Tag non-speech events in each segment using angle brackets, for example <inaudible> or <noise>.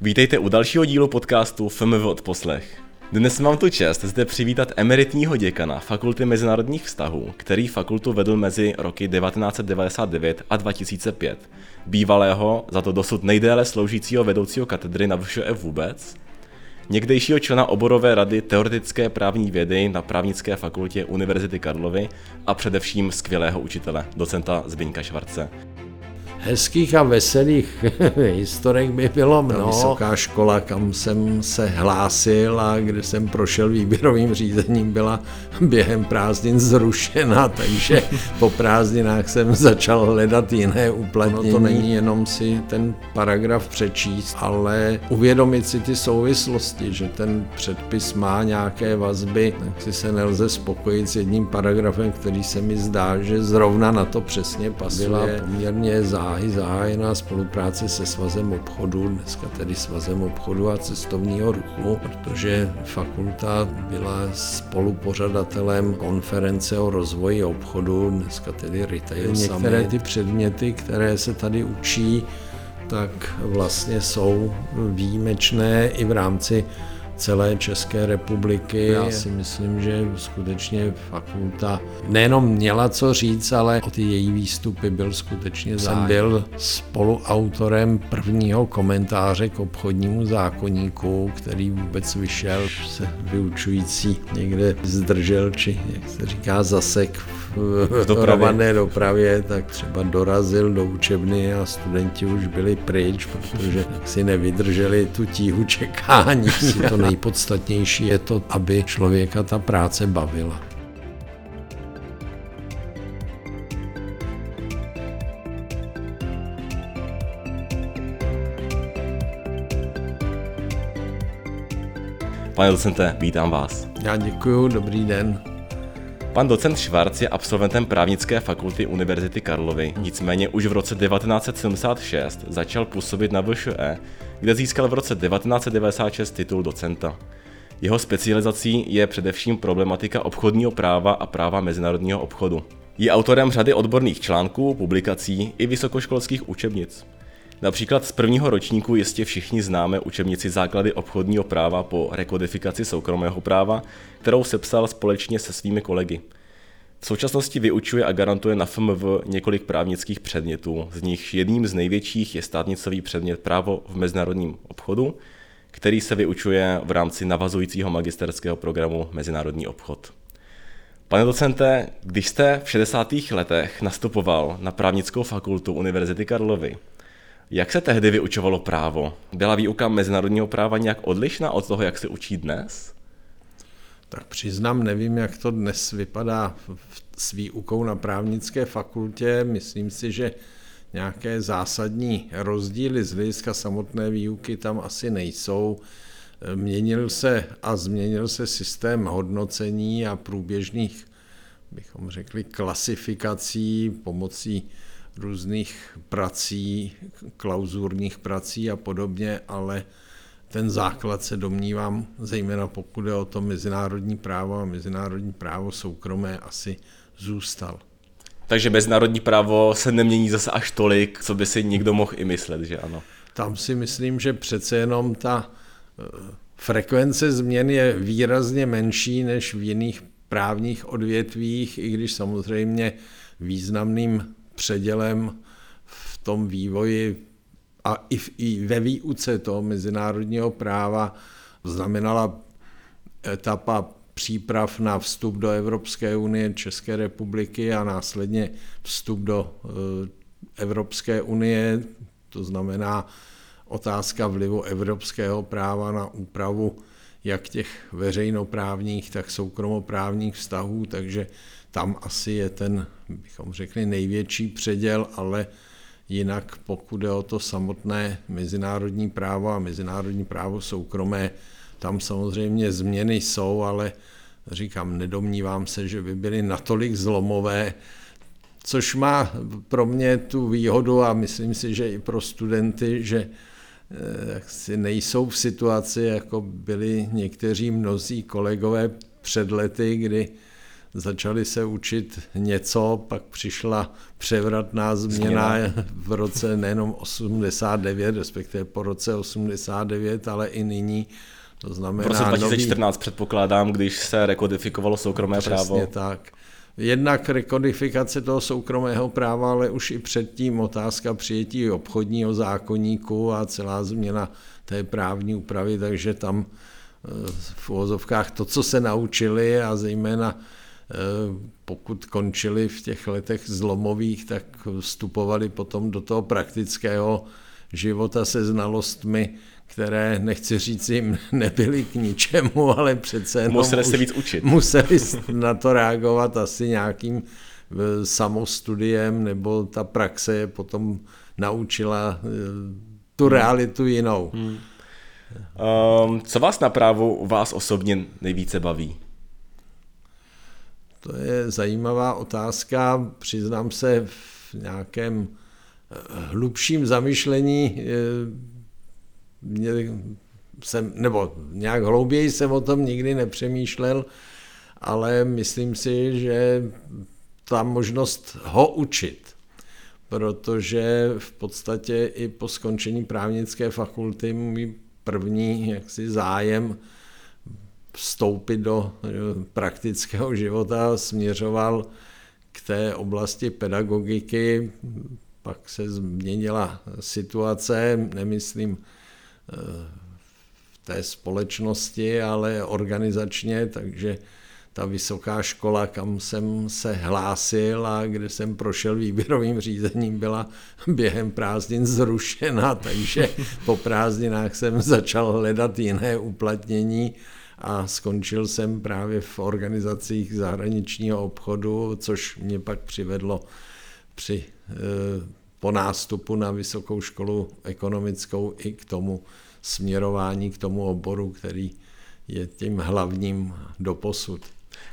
Vítejte u dalšího dílu podcastu FMV od poslech. Dnes mám tu čest zde přivítat emeritního děkana Fakulty mezinárodních vztahů, který fakultu vedl mezi roky 1999 a 2005. Bývalého, za to dosud nejdéle sloužícího vedoucího katedry na VŠE vůbec, někdejšího člena oborové rady teoretické právní vědy na právnické fakultě Univerzity Karlovy a především skvělého učitele, docenta Zbyňka Švarce hezkých a veselých <laughs> historek by bylo mnoho. Vysoká škola, kam jsem se hlásil a kde jsem prošel výběrovým řízením, byla během prázdnin zrušena, <laughs> takže po prázdninách jsem začal hledat jiné uplatnění. No to není jenom si ten paragraf přečíst, ale uvědomit si ty souvislosti, že ten předpis má nějaké vazby, tak si se nelze spokojit s jedním paragrafem, který se mi zdá, že zrovna na to přesně pasuje. Byla poměrně záhadná záhy zahájená spolupráce se Svazem obchodu, dneska tedy Svazem obchodu a cestovního ruchu, protože fakulta byla spolupořadatelem konference o rozvoji obchodu, dneska tedy Retail Některé Summit. ty předměty, které se tady učí, tak vlastně jsou výjimečné i v rámci celé České republiky. Já si myslím, že skutečně fakulta nejenom měla co říct, ale o ty její výstupy byl skutečně zájem. Jsem byl spoluautorem prvního komentáře k obchodnímu zákonníku, který vůbec vyšel, se vyučující někde zdržel, či jak se říká, zasek v dopravě. dopravě, tak třeba dorazil do učebny a studenti už byli pryč, protože si nevydrželi tu tíhu čekání. to nejpodstatnější je to, aby člověka ta práce bavila. Pane docente, vítám vás. Já děkuji, dobrý den. Pan docent Švarc je absolventem právnické fakulty Univerzity Karlovy, nicméně už v roce 1976 začal působit na VŠE, kde získal v roce 1996 titul docenta. Jeho specializací je především problematika obchodního práva a práva mezinárodního obchodu. Je autorem řady odborných článků, publikací i vysokoškolských učebnic. Například z prvního ročníku jistě všichni známe učebnici Základy obchodního práva po rekodifikaci soukromého práva, kterou sepsal společně se svými kolegy. V současnosti vyučuje a garantuje na FMV několik právnických předmětů, z nich jedním z největších je státnicový předmět právo v mezinárodním obchodu, který se vyučuje v rámci navazujícího magisterského programu Mezinárodní obchod. Pane docente, když jste v 60. letech nastupoval na právnickou fakultu Univerzity Karlovy, jak se tehdy vyučovalo právo? Byla výuka mezinárodního práva nějak odlišná od toho, jak se učí dnes? Tak přiznám, nevím, jak to dnes vypadá s výukou na právnické fakultě. Myslím si, že nějaké zásadní rozdíly z hlediska samotné výuky tam asi nejsou. Měnil se a změnil se systém hodnocení a průběžných, bychom řekli, klasifikací pomocí různých prací, klauzurních prací a podobně, ale ten základ se domnívám, zejména pokud je o to mezinárodní právo a mezinárodní právo soukromé, asi zůstal. Takže mezinárodní právo se nemění zase až tolik, co by si někdo mohl i myslet, že ano? Tam si myslím, že přece jenom ta eh, frekvence změn je výrazně menší než v jiných právních odvětvích, i když samozřejmě významným předělem v tom vývoji a i, v, i ve výuce toho mezinárodního práva znamenala etapa příprav na vstup do Evropské unie České republiky a následně vstup do eh, Evropské unie, to znamená otázka vlivu evropského práva na úpravu jak těch veřejnoprávních, tak soukromoprávních vztahů, takže tam asi je ten, bychom řekli, největší předěl, ale jinak pokud je o to samotné mezinárodní právo a mezinárodní právo soukromé, tam samozřejmě změny jsou, ale říkám, nedomnívám se, že by byly natolik zlomové, což má pro mě tu výhodu a myslím si, že i pro studenty, že eh, si nejsou v situaci, jako byli někteří mnozí kolegové před lety, kdy začali se učit něco, pak přišla převratná změna v roce nejenom 89, respektive po roce 89, ale i nyní. To znamená v roce 2014 nový... předpokládám, když se rekodifikovalo soukromé Přesně právo. Přesně tak. Jednak rekodifikace toho soukromého práva, ale už i předtím otázka přijetí obchodního zákonníku a celá změna té právní úpravy, takže tam eh, v uvozovkách to, co se naučili a zejména pokud končili v těch letech zlomových, tak vstupovali potom do toho praktického života se znalostmi, které, nechci říct jim, <laughs> nebyly k ničemu, ale přece jenom museli se víc učit. <laughs> Museli na to reagovat asi nějakým eh, samostudiem, nebo ta praxe je potom naučila eh, tu realitu jinou. Hmm. Um, co vás na právu vás osobně nejvíce baví? To je zajímavá otázka. Přiznám se v nějakém eh, hlubším zamyšlení jsem, nebo nějak hlouběji jsem o tom nikdy nepřemýšlel, ale myslím si, že ta možnost ho učit, protože v podstatě i po skončení právnické fakulty můj první jaksi zájem vstoupit do eh, praktického života směřoval k té oblasti pedagogiky, pak se změnila situace, nemyslím v té společnosti, ale organizačně, takže ta vysoká škola, kam jsem se hlásil a kde jsem prošel výběrovým řízením, byla během prázdnin zrušena, takže po prázdninách jsem začal hledat jiné uplatnění a skončil jsem právě v organizacích zahraničního obchodu, což mě pak přivedlo při eh, po nástupu na vysokou školu ekonomickou i k tomu směrování, k tomu oboru, který je tím hlavním doposud.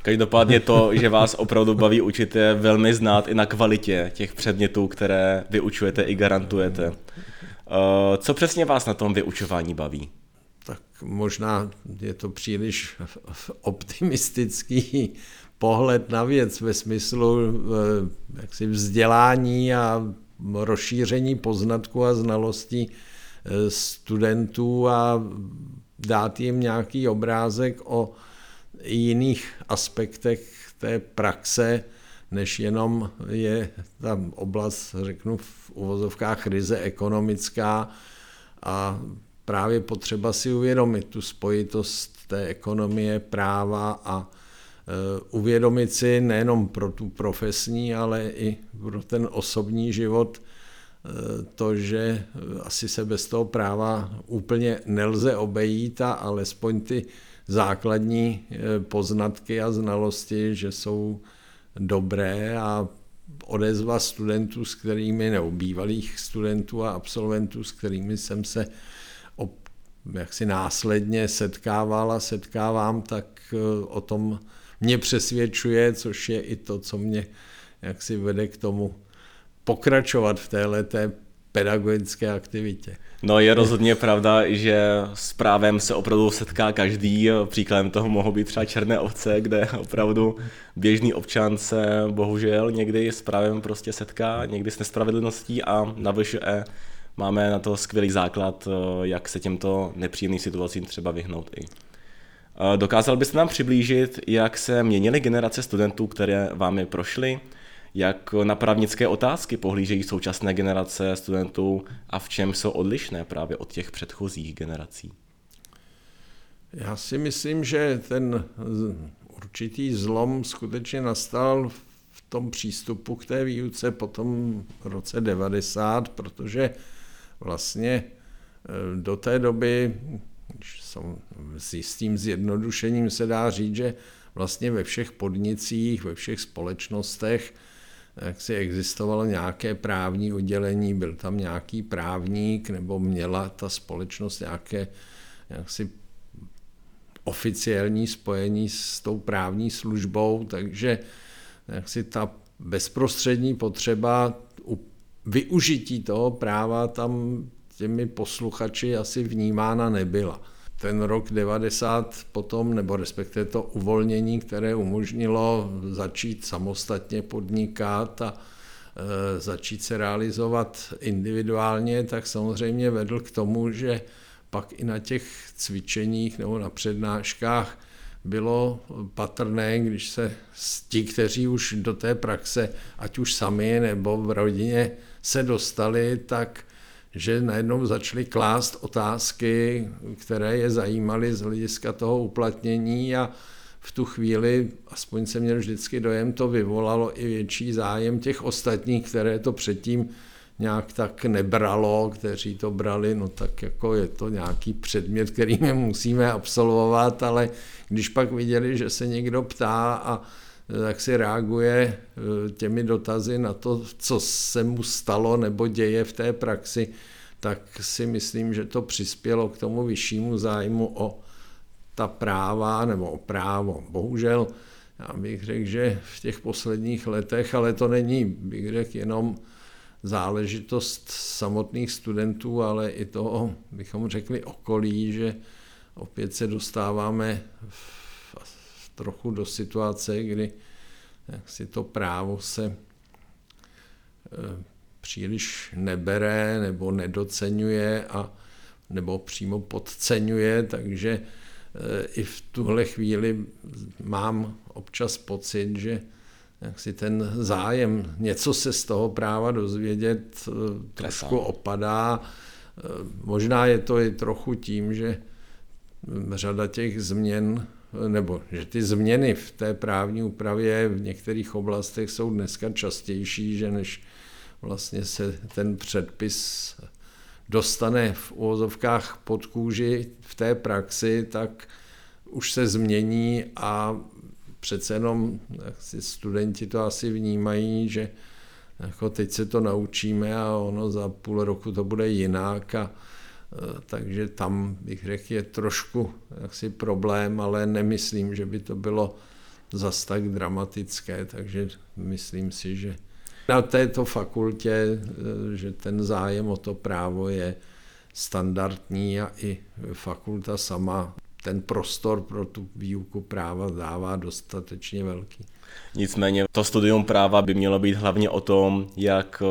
Každopádně to, <laughs> že vás opravdu baví učit, je velmi znát i na kvalitě těch předmětů, které vyučujete i garantujete. Eh, co přesně vás na tom vyučování baví? Tak možná je to příliš optimistický pohled na věc ve smyslu eh, jaksi vzdělání a rozšíření poznatků a znalostí eh, studentů a dát jim nějaký obrázek o jiných aspektech té praxe, než jenom je ta oblast, řeknu v uvozovkách, krize ekonomická a právě potřeba si uvědomit tu spojitost té ekonomie, práva a Eh, uvědomit si nejenom pro tu profesní, ale i pro ten osobní život eh, to, že asi se bez toho práva úplně nelze obejít a alespoň ty základní eh, poznatky a znalosti, že jsou dobré a odezva studentů, s kterými, nebo bývalých studentů a absolventů, s kterými jsem se jaksi následně setkával a setkávám, tak o tom mě přesvědčuje, což je i to, co mě jaksi vede k tomu pokračovat v této pedagogické aktivitě. No je rozhodně pravda, že s právem se opravdu setká každý. Příkladem toho mohou být třeba černé ovce, kde opravdu běžný občan se bohužel někdy s právem prostě setká, někdy s nespravedlností a na VŠE máme na to skvělý základ, jak se těmto nepříjemným situacím třeba vyhnout i. Dokázal byste nám přiblížit, jak se měnily generace studentů, které vámi prošly, jak na právnické otázky pohlížejí současné generace studentů a v čem jsou odlišné právě od těch předchozích generací? Já si myslím, že ten určitý zlom skutečně nastal v tom přístupu k té výuce po tom roce 90, protože vlastně eh, do té doby s jistým zjednodušením se dá říct, že vlastně ve všech podnicích, ve všech společnostech jak si existovalo nějaké právní oddělení, byl tam nějaký právník, nebo měla ta společnost nějaké jaksi oficiální spojení s tou právní službou, takže jak si ta bezprostřední potřeba využití toho práva tam těmi posluchači asi vnímána nebyla. ten rok 90 potom, nebo respektive to uvolnění, které umožnilo začít samostatně podnikat a e, začít se realizovat individuálně, tak samozřejmě vedl k tomu, že pak i na těch cvičeních nebo na přednáškách bylo patrné, když se ti, kteří už do té praxe, ať už sami nebo v rodině se dostali, tak že najednou začali klást otázky, které je zajímaly z hlediska toho uplatnění a v tu chvíli, aspoň jsem měl vždycky dojem, to vyvolalo i větší zájem těch ostatních, které to předtím nějak tak nebralo, kteří to brali, no tak jako je to nějaký předmět, který my musíme absolvovat, ale když pak viděli, že se někdo ptá a tak si reaguje eh, těmi dotazy na to, co se mu stalo nebo děje v té praxi, tak si myslím, že to přispělo k tomu vyššímu zájmu o ta práva nebo o právo. Bohužel, já bych řekl, že v těch posledních letech, ale to není, bych řekl, jenom záležitost samotných studentů, ale i toho, bychom řekli, okolí, že opět se dostáváme v, v trochu do situace, kdy jak si to právo se e, příliš nebere nebo nedocenuje a nebo přímo podceňuje, takže e, i v tuhle chvíli mám občas pocit, že jak si ten zájem něco se z toho práva dozvědět eh, trošku opadá. Možná je to i trochu tím, že řada těch změn, nebo že ty změny v té právní úpravě v některých oblastech jsou dneska častější, že než vlastně se ten předpis dostane v úvozovkách pod kůži v té praxi, tak už se změní a přece jenom si studenti to asi vnímají, že jako teď se to naučíme a ono za půl roku to bude jinak a takže tam bych řekl je trošku jaksi problém, ale nemyslím, že by to bylo zas tak dramatické, takže myslím si, že na této fakultě, e, že ten zájem o to právo je standardní a i fakulta sama ten prostor pro tu výuku práva dává dostatečně velký. Nicméně to studium práva by mělo být hlavně o tom, jak,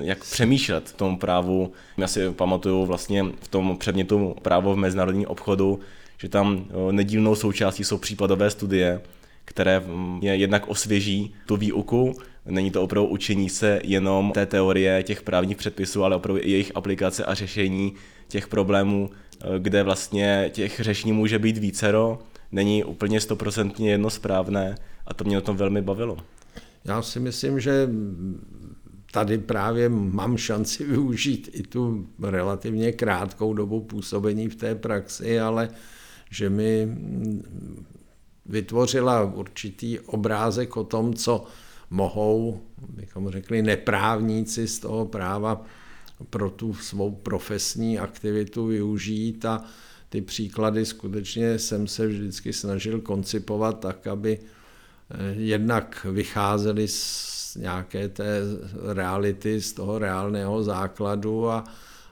jak přemýšlet v tom právu. Já si pamatuju vlastně v tom předmětu právo v mezinárodním obchodu, že tam nedílnou součástí jsou případové studie, které je jednak osvěží tu výuku. Není to opravdu učení se jenom té teorie těch právních předpisů, ale opravdu i jejich aplikace a řešení těch problémů kde vlastně těch řešení může být vícero, není úplně stoprocentně jedno správné a to mě o tom velmi bavilo. Já si myslím, že tady právě mám šanci <laughs> využít i tu relativně krátkou dobu působení v té praxi, ale že mi vytvořila určitý obrázek o tom, co mohou, bychom řekli, neprávníci z toho práva pro tu svou profesní aktivitu využít a ty příklady skutečně jsem se vždycky snažil koncipovat tak, aby jednak vycházely z nějaké té reality, z toho reálného základu a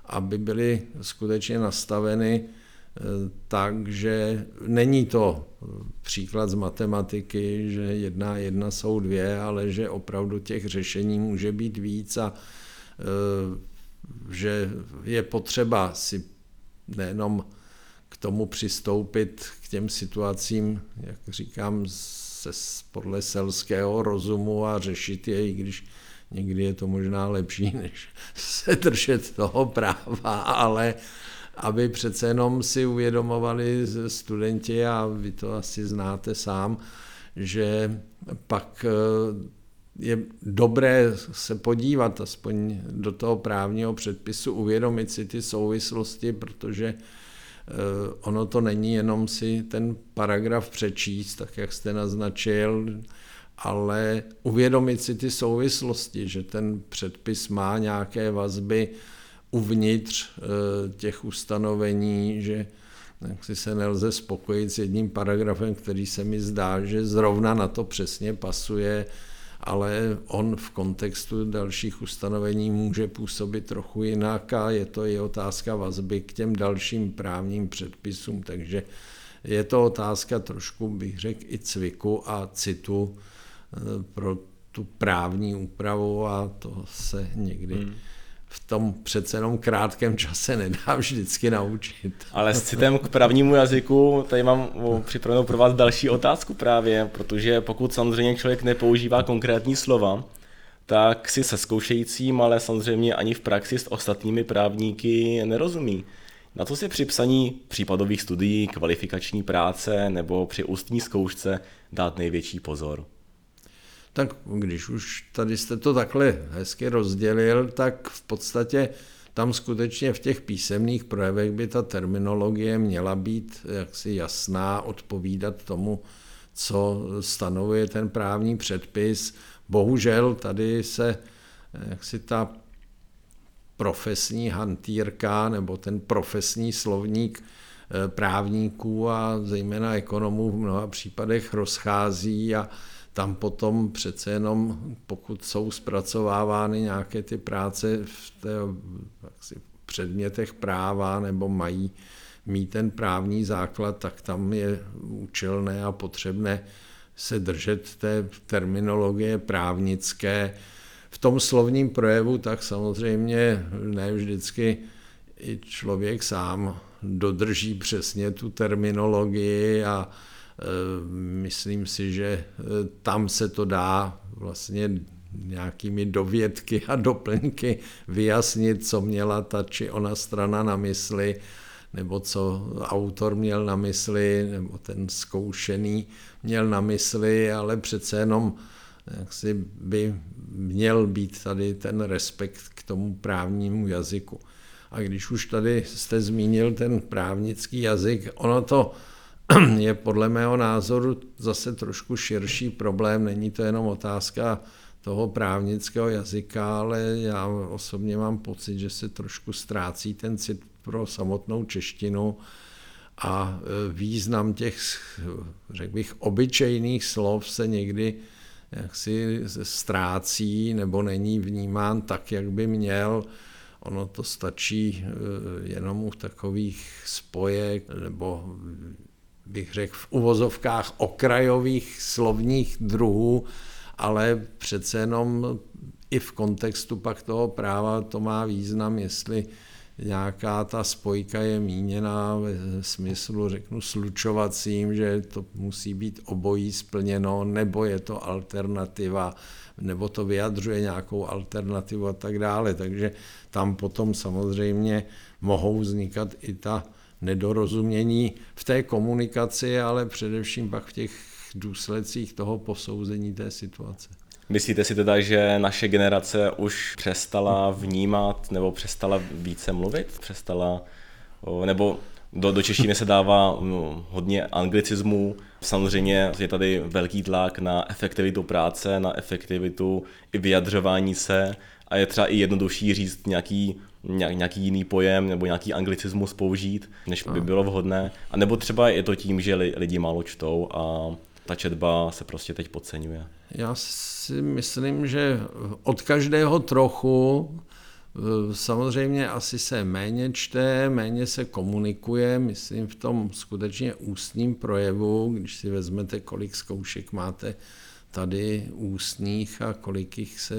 aby byly skutečně nastaveny eh, tak, že není to příklad z matematiky, že jedna jedna jsou dvě, ale že opravdu těch řešení může být víc a eh, že je potřeba si nejenom k tomu přistoupit k těm situacím, jak říkám, se, podle selského rozumu a řešit je, i když někdy je to možná lepší, <laughs> než se držet toho práva, ale aby přece jenom si uvědomovali studenti, a vy to asi znáte sám, že pak je dobré se podívat aspoň do toho právního předpisu, uvědomit si ty souvislosti, protože eh, ono to není jenom si ten paragraf přečíst, tak jak jste naznačil, ale uvědomit si ty souvislosti, že ten předpis má nějaké vazby uvnitř eh, těch ustanovení, že jak si se nelze spokojit s jedním paragrafem, který se mi zdá, že zrovna na to přesně pasuje, ale on v kontextu dalších ustanovení může působit trochu jinak a je to i otázka vazby k těm dalším právním předpisům, takže je to otázka trošku, bych řekl, i cviku a citu eh, pro tu právní úpravu a to se někdy hmm v tom přece jenom krátkém čase nedá vždycky naučit. Ale s citem k právnímu jazyku, tady mám připravenou pro vás další otázku právě, protože pokud samozřejmě člověk nepoužívá konkrétní slova, tak si se zkoušejícím, ale samozřejmě ani v praxi s ostatními právníky nerozumí. Na to si při psaní případových studií, kvalifikační práce nebo při ústní zkoušce dát největší pozor. Tak když už tady jste to takhle hezky rozdělil, tak v podstatě tam skutečně v těch písemných projevech by ta terminologie měla být jaksi jasná, odpovídat tomu, co stanovuje ten právní předpis. Bohužel tady se jaksi ta profesní hantýrka nebo ten profesní slovník eh, právníků a zejména ekonomů v mnoha případech rozchází a tam potom přece jenom, pokud jsou zpracovávány nějaké ty práce v té, jaksi, předmětech práva nebo mají mít ten právní základ, tak tam je účelné a potřebné se držet té terminologie právnické. V tom slovním projevu tak samozřejmě ne vždycky i člověk sám dodrží přesně tu terminologii a myslím si, že eh, tam se to dá vlastně nějakými dovědky a doplňky vyjasnit, co měla ta či ona strana na mysli, nebo co autor měl na mysli, nebo ten zkoušený měl na mysli, ale přece jenom jaksi by měl být tady ten respekt k tomu právnímu jazyku. A když už tady jste zmínil ten právnický jazyk, ono to <clears throat> je podle mého názoru zase trošku širší problém. Není to jenom otázka toho právnického jazyka, ale já osobně mám pocit, že se trošku ztrácí ten cit pro samotnou češtinu a e, význam těch, řekl bych, obyčejných slov se někdy jaksi ztrácí nebo není vnímán tak, jak by měl. Ono to stačí e, jenom u takových spojek nebo bych řekl, v uvozovkách okrajových slovních druhů, ale přece jenom i v kontextu pak toho práva to má význam, jestli nějaká ta spojka je míněna ve smyslu, řeknu, slučovacím, že to musí být obojí splněno, nebo je to alternativa, nebo to vyjadřuje nějakou alternativu a tak dále. Takže tam potom samozřejmě mohou vznikat i ta nedorozumění v té komunikaci, ale především pak v těch důsledcích toho posouzení té situace. Myslíte si teda, že naše generace už přestala vnímat nebo přestala více mluvit? Přestala, nebo do, do češtiny se dává no, hodně anglicismů. Samozřejmě je tady velký tlak na efektivitu práce, na efektivitu i vyjadřování se a je třeba i jednodušší říct nějaký nějaký jiný pojem nebo nějaký anglicismus použít, než by bylo vhodné. A nebo třeba je to tím, že lidi málo čtou a ta četba se prostě teď podceňuje. Já si myslím, že od každého trochu eh, Samozřejmě asi se méně čte, méně se komunikuje, myslím v tom skutečně ústním projevu, když si vezmete, kolik zkoušek máte tady ústních a kolik jich se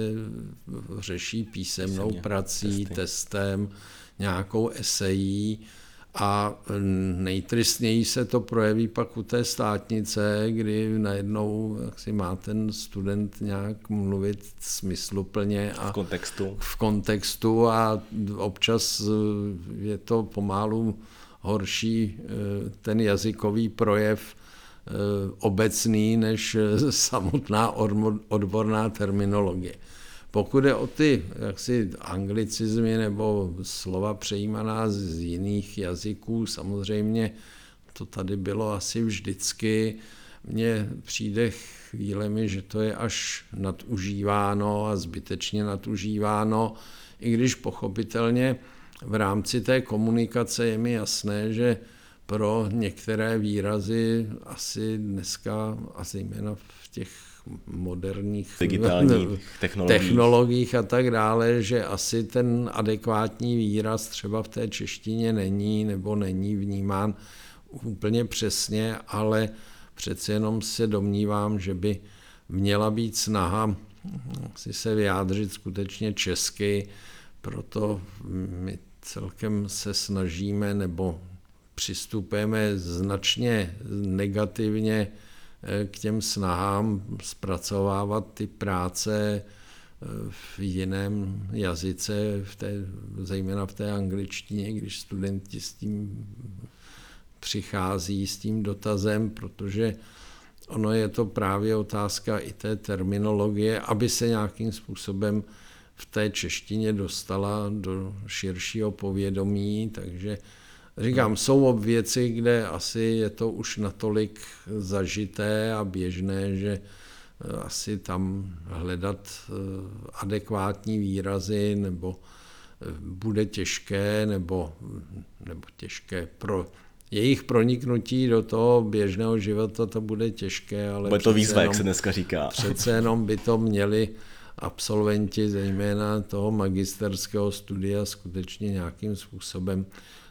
řeší písemnou Písemně, prací, testy. testem, nějakou esejí a nejtristněji se to projeví pak u té státnice, kdy najednou jak si má ten student nějak mluvit smysluplně a v kontextu. v kontextu a občas je to pomalu horší eh, ten jazykový projev, obecný než eh, <laughs> samotná odborná terminologie. Pokud je o ty jaksi anglicizmy nebo slova přejímaná z jiných jazyků, samozřejmě to tady bylo asi vždycky. Mně přijde chvílemi, že to je až nadužíváno a zbytečně nadužíváno, i když pochopitelně v rámci té komunikace je mi jasné, že pro některé výrazy asi dneska, a zejména v těch moderních digitálních <laughs> technologiích. technologiích a tak dále, že asi ten adekvátní výraz třeba v té češtině není nebo není vnímán úplně přesně, ale přece jenom se domnívám, že by měla být snaha si se vyjádřit skutečně česky, proto my celkem se snažíme nebo přistupujeme značně negativně eh, k těm snahám zpracovávat ty práce eh, v jiném jazyce, v té, zejména v té angličtině, když studenti s tím přichází s tím dotazem, protože ono je to právě otázka i té terminologie, aby se nějakým způsobem v té češtině dostala do širšího povědomí, takže říkám, jsou věci, kde asi je to už natolik zažité a běžné, že eh, asi tam hledat eh, adekvátní výrazy nebo eh, bude těžké nebo, nebo těžké pro jejich proniknutí do toho běžného života to bude těžké, ale bude to výzva, jenom, jak se dneska říká. Přece jenom by to měli absolventi, zejména toho magisterského studia, skutečně nějakým způsobem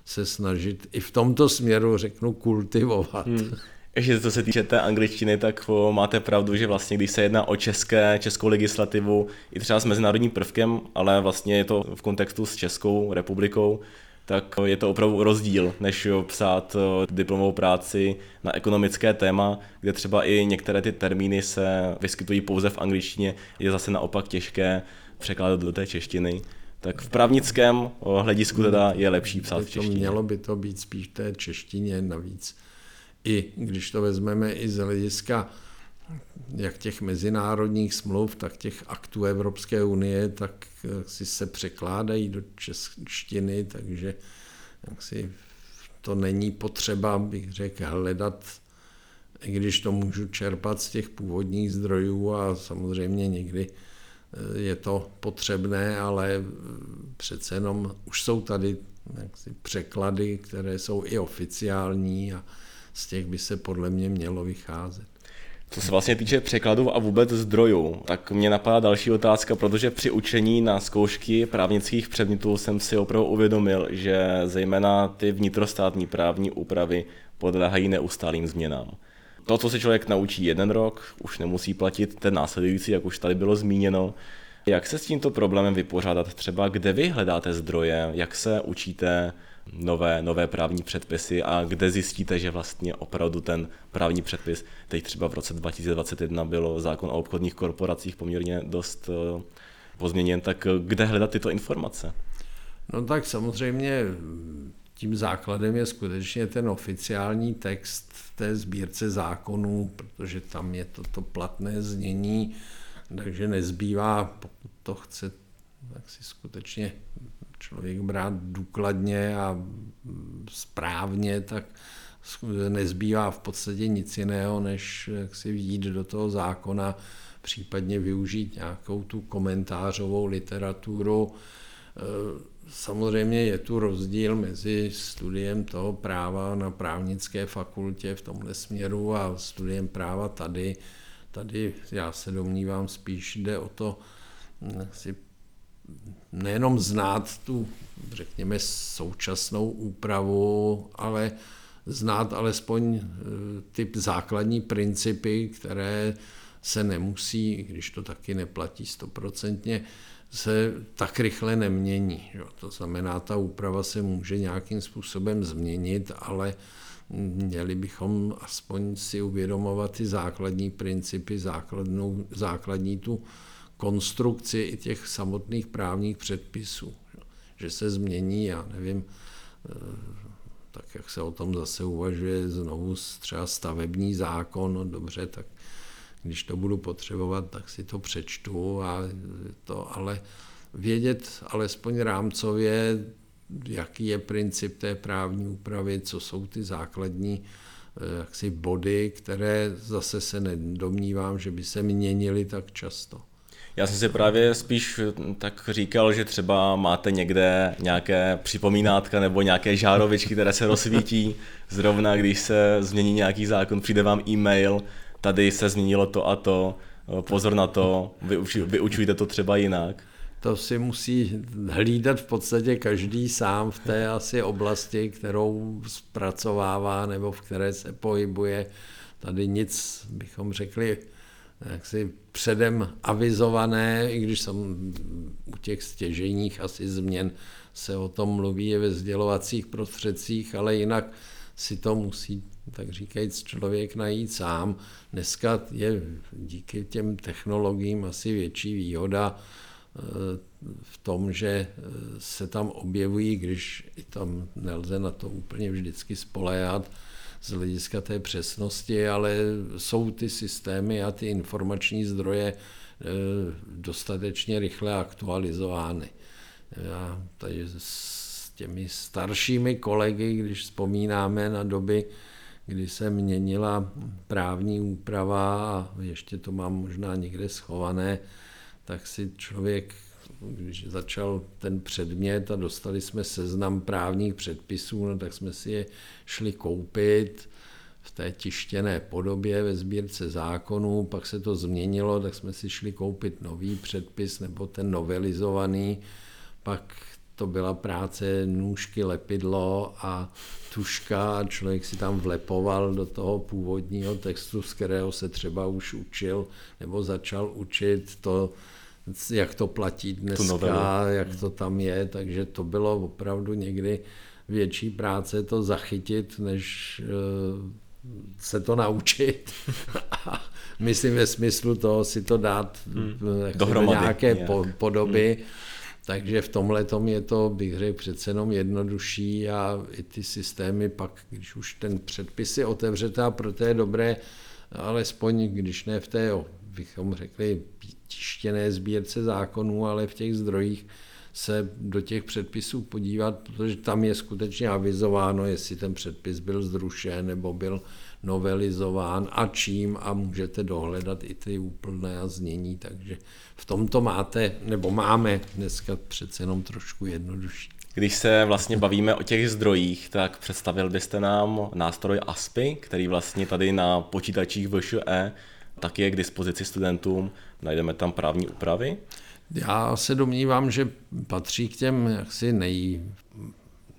se snažit i v tomto směru, řeknu, kultivovat. Hmm. Ještě co se týče té angličtiny, tak máte pravdu, že vlastně když se jedná o české, českou legislativu, i třeba s mezinárodním prvkem, ale vlastně je to v kontextu s Českou republikou, tak je to opravdu rozdíl, než psát diplomovou práci na ekonomické téma, kde třeba i některé ty termíny se vyskytují pouze v angličtině, je zase naopak těžké překládat do té češtiny. Tak v právnickém hledisku teda je lepší psát v češtině. Mělo by to být spíš v té češtině navíc. I když to vezmeme i z hlediska jak těch mezinárodních smluv, tak těch aktů Evropské unie, tak si se překládají do češtiny, takže jak si to není potřeba, bych řekl, hledat, i když to můžu čerpat z těch původních zdrojů a samozřejmě někdy eh, je to potřebné, ale přece jenom už jsou tady jaksi překlady, které jsou i oficiální a z těch by se podle mě mělo vycházet. Co se vlastně týče překladů a vůbec zdrojů, tak mě napadá další otázka, protože při učení na zkoušky právnických předmětů jsem si opravdu uvědomil, že zejména ty vnitrostátní právní úpravy podléhají neustálým změnám. To, co se člověk naučí jeden rok, už nemusí platit ten následující, jak už tady bylo zmíněno. Jak se s tímto problémem vypořádat? Třeba kde vy hledáte zdroje, jak se učíte nové, nové právní předpisy a kde zjistíte, že vlastně opravdu ten právní předpis, teď třeba v roce 2021 bylo zákon o obchodních korporacích poměrně dost uh, pozměněn, tak kde hledat tyto informace? No tak samozřejmě tím základem je skutečně ten oficiální text té sbírce zákonů, protože tam je toto to platné znění, takže nezbývá, pokud to chce tak si skutečně člověk brát důkladně a správně, tak nezbývá v podstatě nic jiného, než jak si jít do toho zákona, případně využít nějakou tu komentářovou literaturu. Samozřejmě je tu rozdíl mezi studiem toho práva na právnické fakultě v tomhle směru a studiem práva tady. Tady já se domnívám spíš jde o to si nejenom znát tu, řekněme, současnou úpravu, ale znát alespoň e, ty základní principy, které se nemusí, když to taky neplatí stoprocentně, se tak rychle nemění. Jo. To znamená, ta úprava se může nějakým způsobem změnit, ale měli bychom aspoň si uvědomovat ty základní principy, základnou, základní tu konstrukci i těch samotných právních předpisů. Že se změní, já nevím, eh, tak jak se o tom zase uvažuje znovu třeba stavební zákon, no dobře, tak když to budu potřebovat, tak si to přečtu, a to, ale vědět alespoň rámcově, jaký je princip té právní úpravy, co jsou ty základní eh, jaksi body, které zase se nedomnívám, že by se měnily tak často. Já jsem si právě spíš tak říkal, že třeba máte někde nějaké připomínátka nebo nějaké žárovičky, které se rozsvítí. Zrovna když se změní nějaký zákon, přijde vám e-mail, tady se změnilo to a to. pozor na to, vyučuj, vyučujte to třeba jinak. To si musí hlídat v podstatě každý sám v té asi oblasti, kterou zpracovává nebo v které se pohybuje. Tady nic, bychom řekli, jaksi předem avizované, i když jsem u těch stěžejních asi změn se o tom mluví ve sdělovacích prostředcích, ale jinak si to musí, tak říkajíc, člověk najít sám. Dneska je díky těm technologiím asi větší výhoda eh, v tom, že eh, se tam objevují, když i tam nelze na to úplně vždycky spoléhat, z hlediska té přesnosti, ale jsou ty systémy a ty informační zdroje eh, dostatečně rychle aktualizovány. Já tady těmi staršími kolegy, když vzpomínáme na doby, kdy se měnila právní úprava a ještě to mám možná někde schované, tak si člověk když začal ten předmět a dostali jsme seznam právních předpisů, no tak jsme si je šli koupit v té tištěné podobě ve sbírce zákonů, pak se to změnilo, tak jsme si šli koupit nový předpis nebo ten novelizovaný, pak to byla práce nůžky, lepidlo a tuška a člověk si tam vlepoval do toho původního textu, z kterého se třeba už učil nebo začal učit to, jak to platí dneska, jak to tam je, takže to bylo opravdu někdy větší práce to zachytit, než uh, se to naučit. <laughs> Myslím ve smyslu toho si to dát hmm. do nějaké nějak. po, podoby. Hmm. Takže v tomhle tom je to, bych řekl, přece jenom jednodušší a i ty systémy pak, když už ten předpis je otevřete a proto je dobré, alespoň když ne v té, bychom řekli, tištěné sbírce zákonů, ale v těch zdrojích se do těch předpisů podívat, protože tam je skutečně avizováno, jestli ten předpis byl zrušen nebo byl novelizován a čím a můžete dohledat i ty úplné a znění, takže v tomto máte, nebo máme dneska přece jenom trošku jednodušší. Když se vlastně bavíme o těch zdrojích, tak představil byste nám nástroj ASPI, který vlastně tady na počítačích VŠE tak je k dispozici studentům, najdeme tam právní úpravy. Já se domnívám, že patří k těm jaksi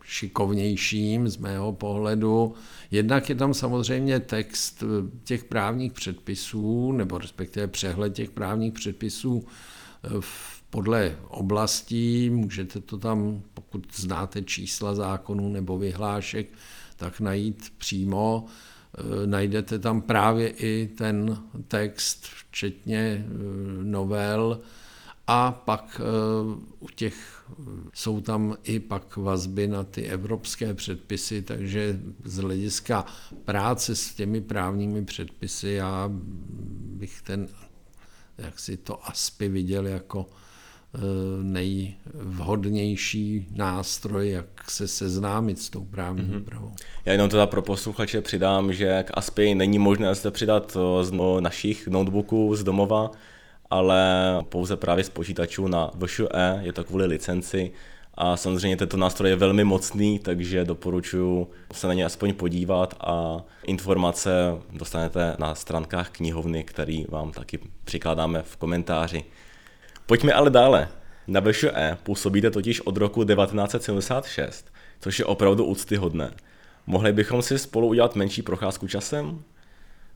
nejšikovnějším z mého pohledu. Jednak je tam samozřejmě text těch právních předpisů, nebo respektive přehled těch právních předpisů podle oblastí. Můžete to tam, pokud znáte čísla zákonů nebo vyhlášek, tak najít přímo. Eh, najdete tam právě i ten text, včetně eh, novel, a pak eh, u těch jsou tam i pak vazby na ty evropské předpisy, takže z hlediska práce s těmi právními předpisy já bych ten, jak si to ASPI viděl jako Eh, nejvhodnější nástroj, jak se seznámit s tou právní mm-hmm. úpravou. Já jenom teda pro posluchače přidám, že k ASPI není možné se přidat z našich notebooků z domova, ale pouze právě z počítačů na VŠE, je to kvůli licenci a samozřejmě tento nástroj je velmi mocný, takže doporučuji se na ně aspoň podívat a informace dostanete na stránkách knihovny, který vám taky přikládáme v komentáři. Pojďme ale dále. Na VŠE působíte totiž od roku 1976, což je opravdu úctyhodné. Mohli bychom si spolu udělat menší procházku časem?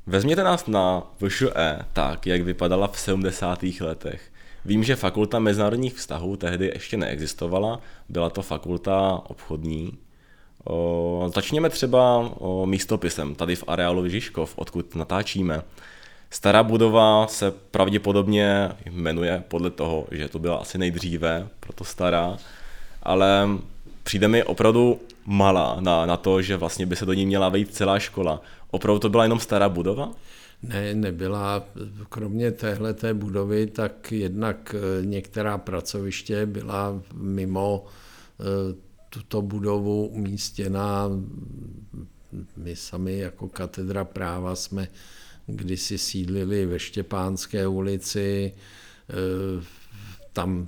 Vezměte nás na VŠE tak, jak vypadala v 70. letech. Vím, že fakulta mezinárodních vztahů tehdy ještě neexistovala, byla to fakulta obchodní. O, začněme třeba o, místopisem, tady v areálu Žižkov, odkud natáčíme. Stará budova se pravděpodobně jmenuje podle toho, že to byla asi nejdříve, proto stará, ale přijde mi opravdu malá na, na to, že vlastně by se do ní měla vejít celá škola. Opravdu to byla jenom stará budova? Ne, nebyla. Kromě téhle té budovy, tak jednak eh, některá pracoviště byla mimo eh, tuto budovu umístěna. My sami jako katedra práva jsme kdysi sídlili ve Štěpánské ulici, eh, tam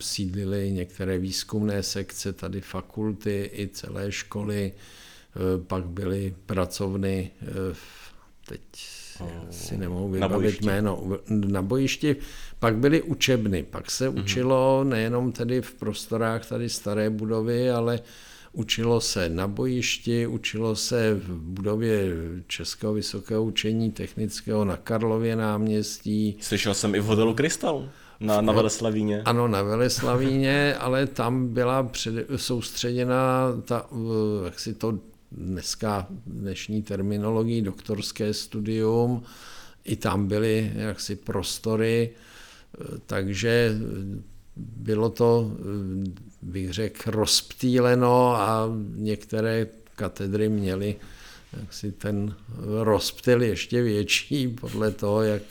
sídlily některé výzkumné sekce, tady fakulty i celé školy, pak byly pracovny, eh, teď si, si nemohu vybavit na jméno. Na bojišti pak byly učebny, pak se mm-hmm. učilo nejenom tedy v prostorách tady staré budovy, ale učilo se na bojišti, učilo se v budově Českého vysokého učení technického na Karlově náměstí. Slyšel jsem i v hotelu Krystal. Na, na Veleslavíně. Ano, na Veleslavíně, ale tam byla před, soustředěna ta, jak si to dneska dnešní terminologií doktorské studium, i tam byly jaksi prostory, takže bylo to, bych řekl, rozptýleno a některé katedry měly jaksi ten rozptyl ještě větší podle toho, jak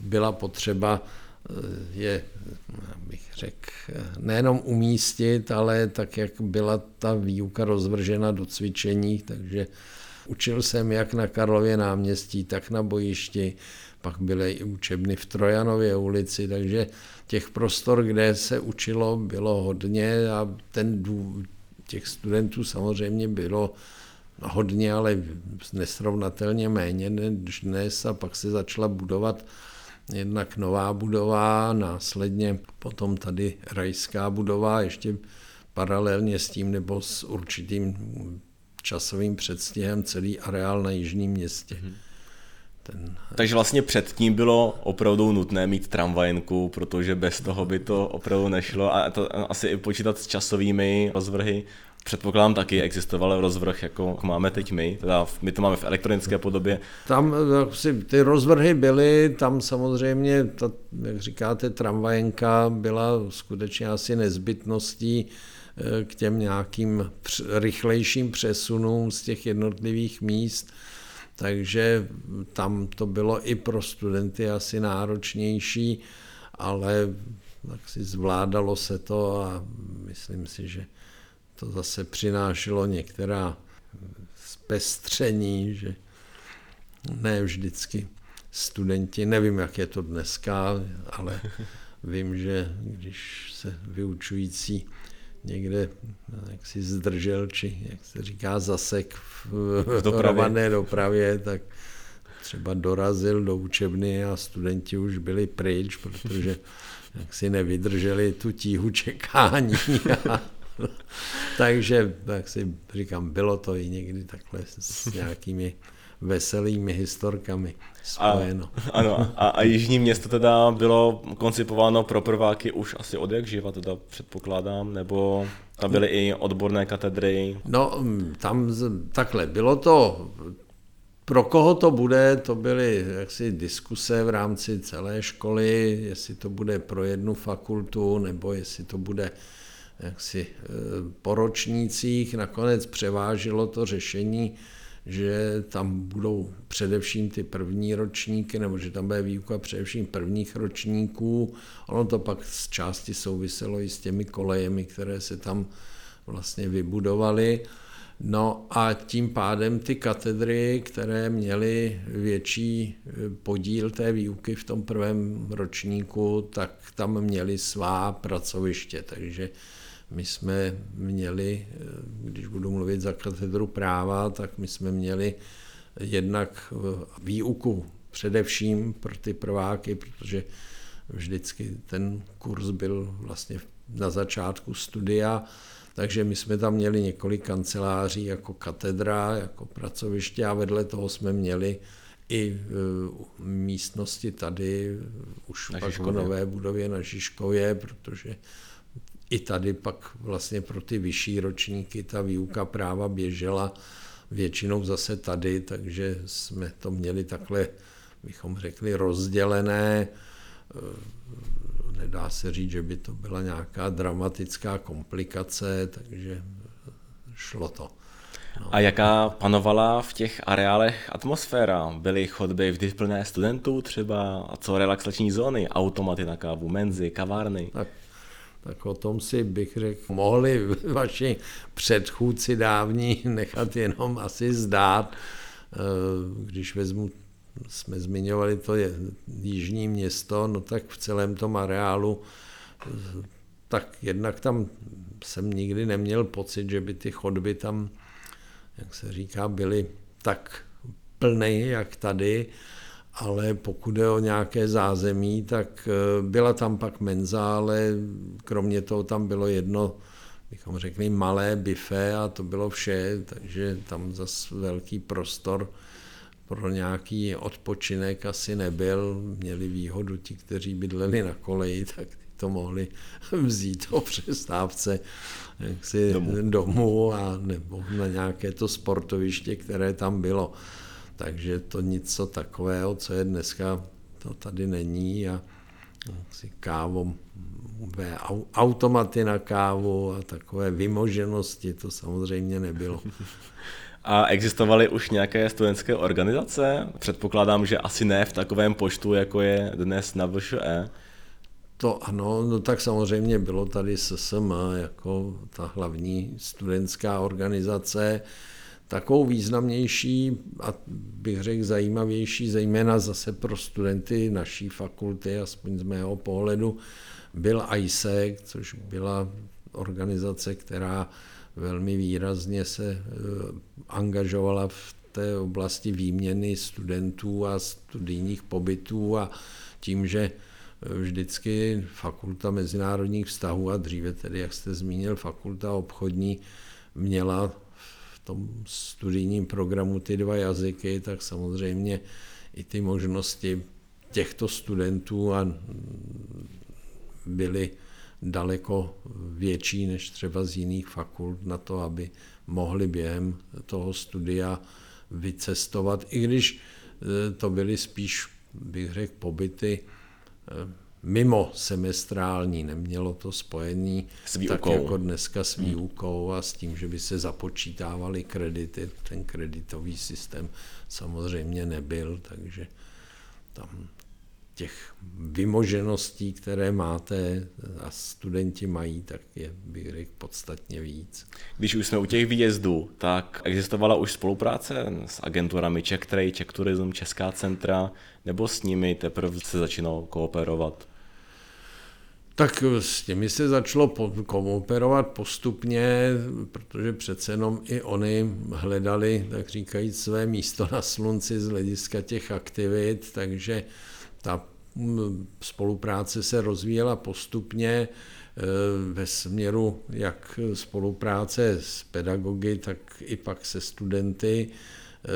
byla potřeba je, bych řekl, nejenom umístit, ale tak, jak byla ta výuka rozvržena do cvičení, takže učil jsem jak na Karlově náměstí, tak na bojišti, pak byly i učebny v Trojanově ulici, takže těch prostor, kde se učilo, bylo hodně a ten těch studentů samozřejmě bylo hodně, ale nesrovnatelně méně než dnes a pak se začala budovat jednak nová budova, následně potom tady rajská budova, ještě paralelně s tím nebo s určitým časovým předstihem celý areál na jižním městě. Hmm. Ten... Takže vlastně předtím bylo opravdu nutné mít tramvajenku, protože bez toho by to opravdu nešlo a to asi i počítat s časovými rozvrhy předpokládám taky existoval rozvrh, jako máme teď my, teda my to máme v elektronické podobě. Tam si, ty rozvrhy byly, tam samozřejmě, ta, jak říkáte, tramvajenka byla skutečně asi nezbytností eh, k těm nějakým rychlejším přesunům z těch jednotlivých míst, takže tam to bylo i pro studenty asi náročnější, ale tak si zvládalo se to a myslím si, že to zase přinášelo některá zpestření, že ne vždycky studenti, nevím, jak je to dneska, ale <laughs> vím, že když se vyučující někde jak si zdržel, či jak se říká zasek v, v dopravě. dopravě, tak třeba dorazil do učebny a studenti už byli pryč, protože <laughs> jak si nevydrželi tu tíhu čekání a <laughs> <laughs> Takže, tak si říkám, bylo to i někdy takhle s nějakými veselými historkami spojeno. A, ano, a, a Jižní město teda bylo koncipováno pro prváky už asi od jak živa, teda předpokládám, nebo tam byly i odborné katedry? No, tam takhle, bylo to, pro koho to bude, to byly jaksi diskuse v rámci celé školy, jestli to bude pro jednu fakultu, nebo jestli to bude jaksi eh, po ročnících nakonec převážilo to řešení, že tam budou především ty první ročníky, nebo že tam bude výuka především prvních ročníků. Ono to pak z části souviselo i s těmi kolejemi, které se tam vlastně vybudovaly. No a tím pádem ty katedry, které měly větší eh, podíl té výuky v tom prvém ročníku, tak tam měly svá pracoviště, takže my jsme měli, eh, když budu mluvit za katedru práva, tak my jsme měli jednak eh, výuku především pro ty prváky, protože vždycky ten kurz byl vlastně na začátku studia, takže my jsme tam měli několik kanceláří jako katedra, jako pracoviště a vedle toho jsme měli i eh, místnosti tady, už v nové budově na Žižkově, protože i tady pak vlastně pro ty vyšší ročníky ta výuka práva běžela většinou zase tady, takže jsme to měli takhle, bychom řekli, rozdělené. Nedá se říct, že by to byla nějaká dramatická komplikace, takže šlo to. No. A jaká panovala v těch areálech atmosféra? Byly chodby vždy plné studentů třeba? A co relaxační zóny? Automaty na kávu, menzy, kavárny? Tak tak o tom si bych řekl, mohli <laughs> vaši předchůdci dávní nechat jenom asi zdát, eh, když vezmu, jsme zmiňovali to je jižní město, no tak v celém tom areálu, eh, tak jednak tam jsem nikdy neměl pocit, že by ty chodby tam, jak se říká, byly tak plný, jak tady, ale pokud je o nějaké zázemí, tak eh, byla tam pak menza, ale kromě toho tam bylo jedno, bychom řekli, malé bife a to bylo vše, takže tam zas velký prostor pro nějaký odpočinek asi nebyl. Měli výhodu ti, kteří bydleli na koleji, tak to mohli <laughs> vzít o přestávce jaksi domů. domů a nebo na nějaké to sportoviště, které tam bylo. Takže to něco takového, co je dneska, to tady není a si kávo, automaty na kávu a takové vymoženosti, to samozřejmě nebylo. <laughs> A existovaly už nějaké studentské organizace? Předpokládám, že asi ne v takovém počtu, jako je dnes na VŠE. To ano, no tak samozřejmě bylo tady SSM jako ta hlavní studentská organizace, takovou významnější a bych řekl zajímavější, zejména zase pro studenty naší fakulty, aspoň z mého pohledu, byl ISEC, což byla organizace, která velmi výrazně se eh, angažovala v té oblasti výměny studentů a studijních pobytů a tím, že vždycky fakulta mezinárodních vztahů a dříve tedy, jak jste zmínil, fakulta obchodní měla tom studijním programu ty dva jazyky, tak samozřejmě i ty možnosti těchto studentů a byly daleko větší než třeba z jiných fakult na to, aby mohli během toho studia vycestovat, i když e, to byly spíš, bych řekl, pobyty e, mimo semestrální, nemělo to spojení s tak jako dneska s výukou a s tím, že by se započítávaly kredity. Ten kreditový systém samozřejmě nebyl, takže tam těch vymožeností, které máte a studenti mají, tak je, bych řekl, podstatně víc. Když už jsme u těch výjezdů, tak existovala už spolupráce s agenturami Czech Trade, Czech Tourism, Česká centra, nebo s nimi teprve se začínalo kooperovat? Tak s těmi se začalo kooperovat postupně, protože přece jenom i oni hledali, tak říkají, své místo na slunci z hlediska těch aktivit, takže ta spolupráce se rozvíjela postupně e, ve směru jak spolupráce s pedagogy, tak i pak se studenty. E,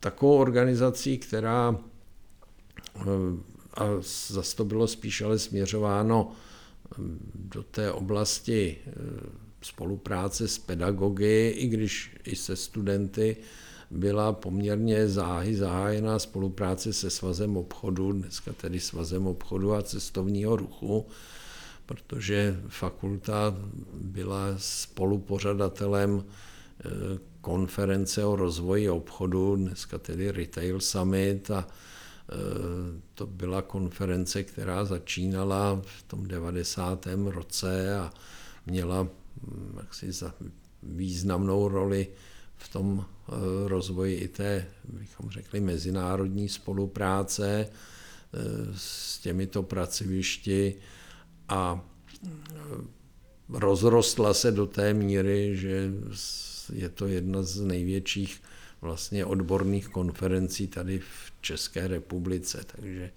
takovou organizací, která e, a zase to bylo spíš ale směřováno do té oblasti spolupráce s pedagogy, i když i se studenty, byla poměrně záhy zahájená spolupráce se Svazem obchodu, dneska tedy Svazem obchodu a cestovního ruchu, protože fakulta byla spolupořadatelem eh, konference o rozvoji obchodu, dneska tedy Retail Summit a eh, to byla konference, která začínala v tom 90. roce a měla hm, jaksi za významnou roli v tom eh, rozvoji i té, bychom řekli, mezinárodní spolupráce eh, s těmito pracovišti a eh, rozrostla se do té míry, že je to jedna z největších vlastně odborných konferencí tady v České republice, takže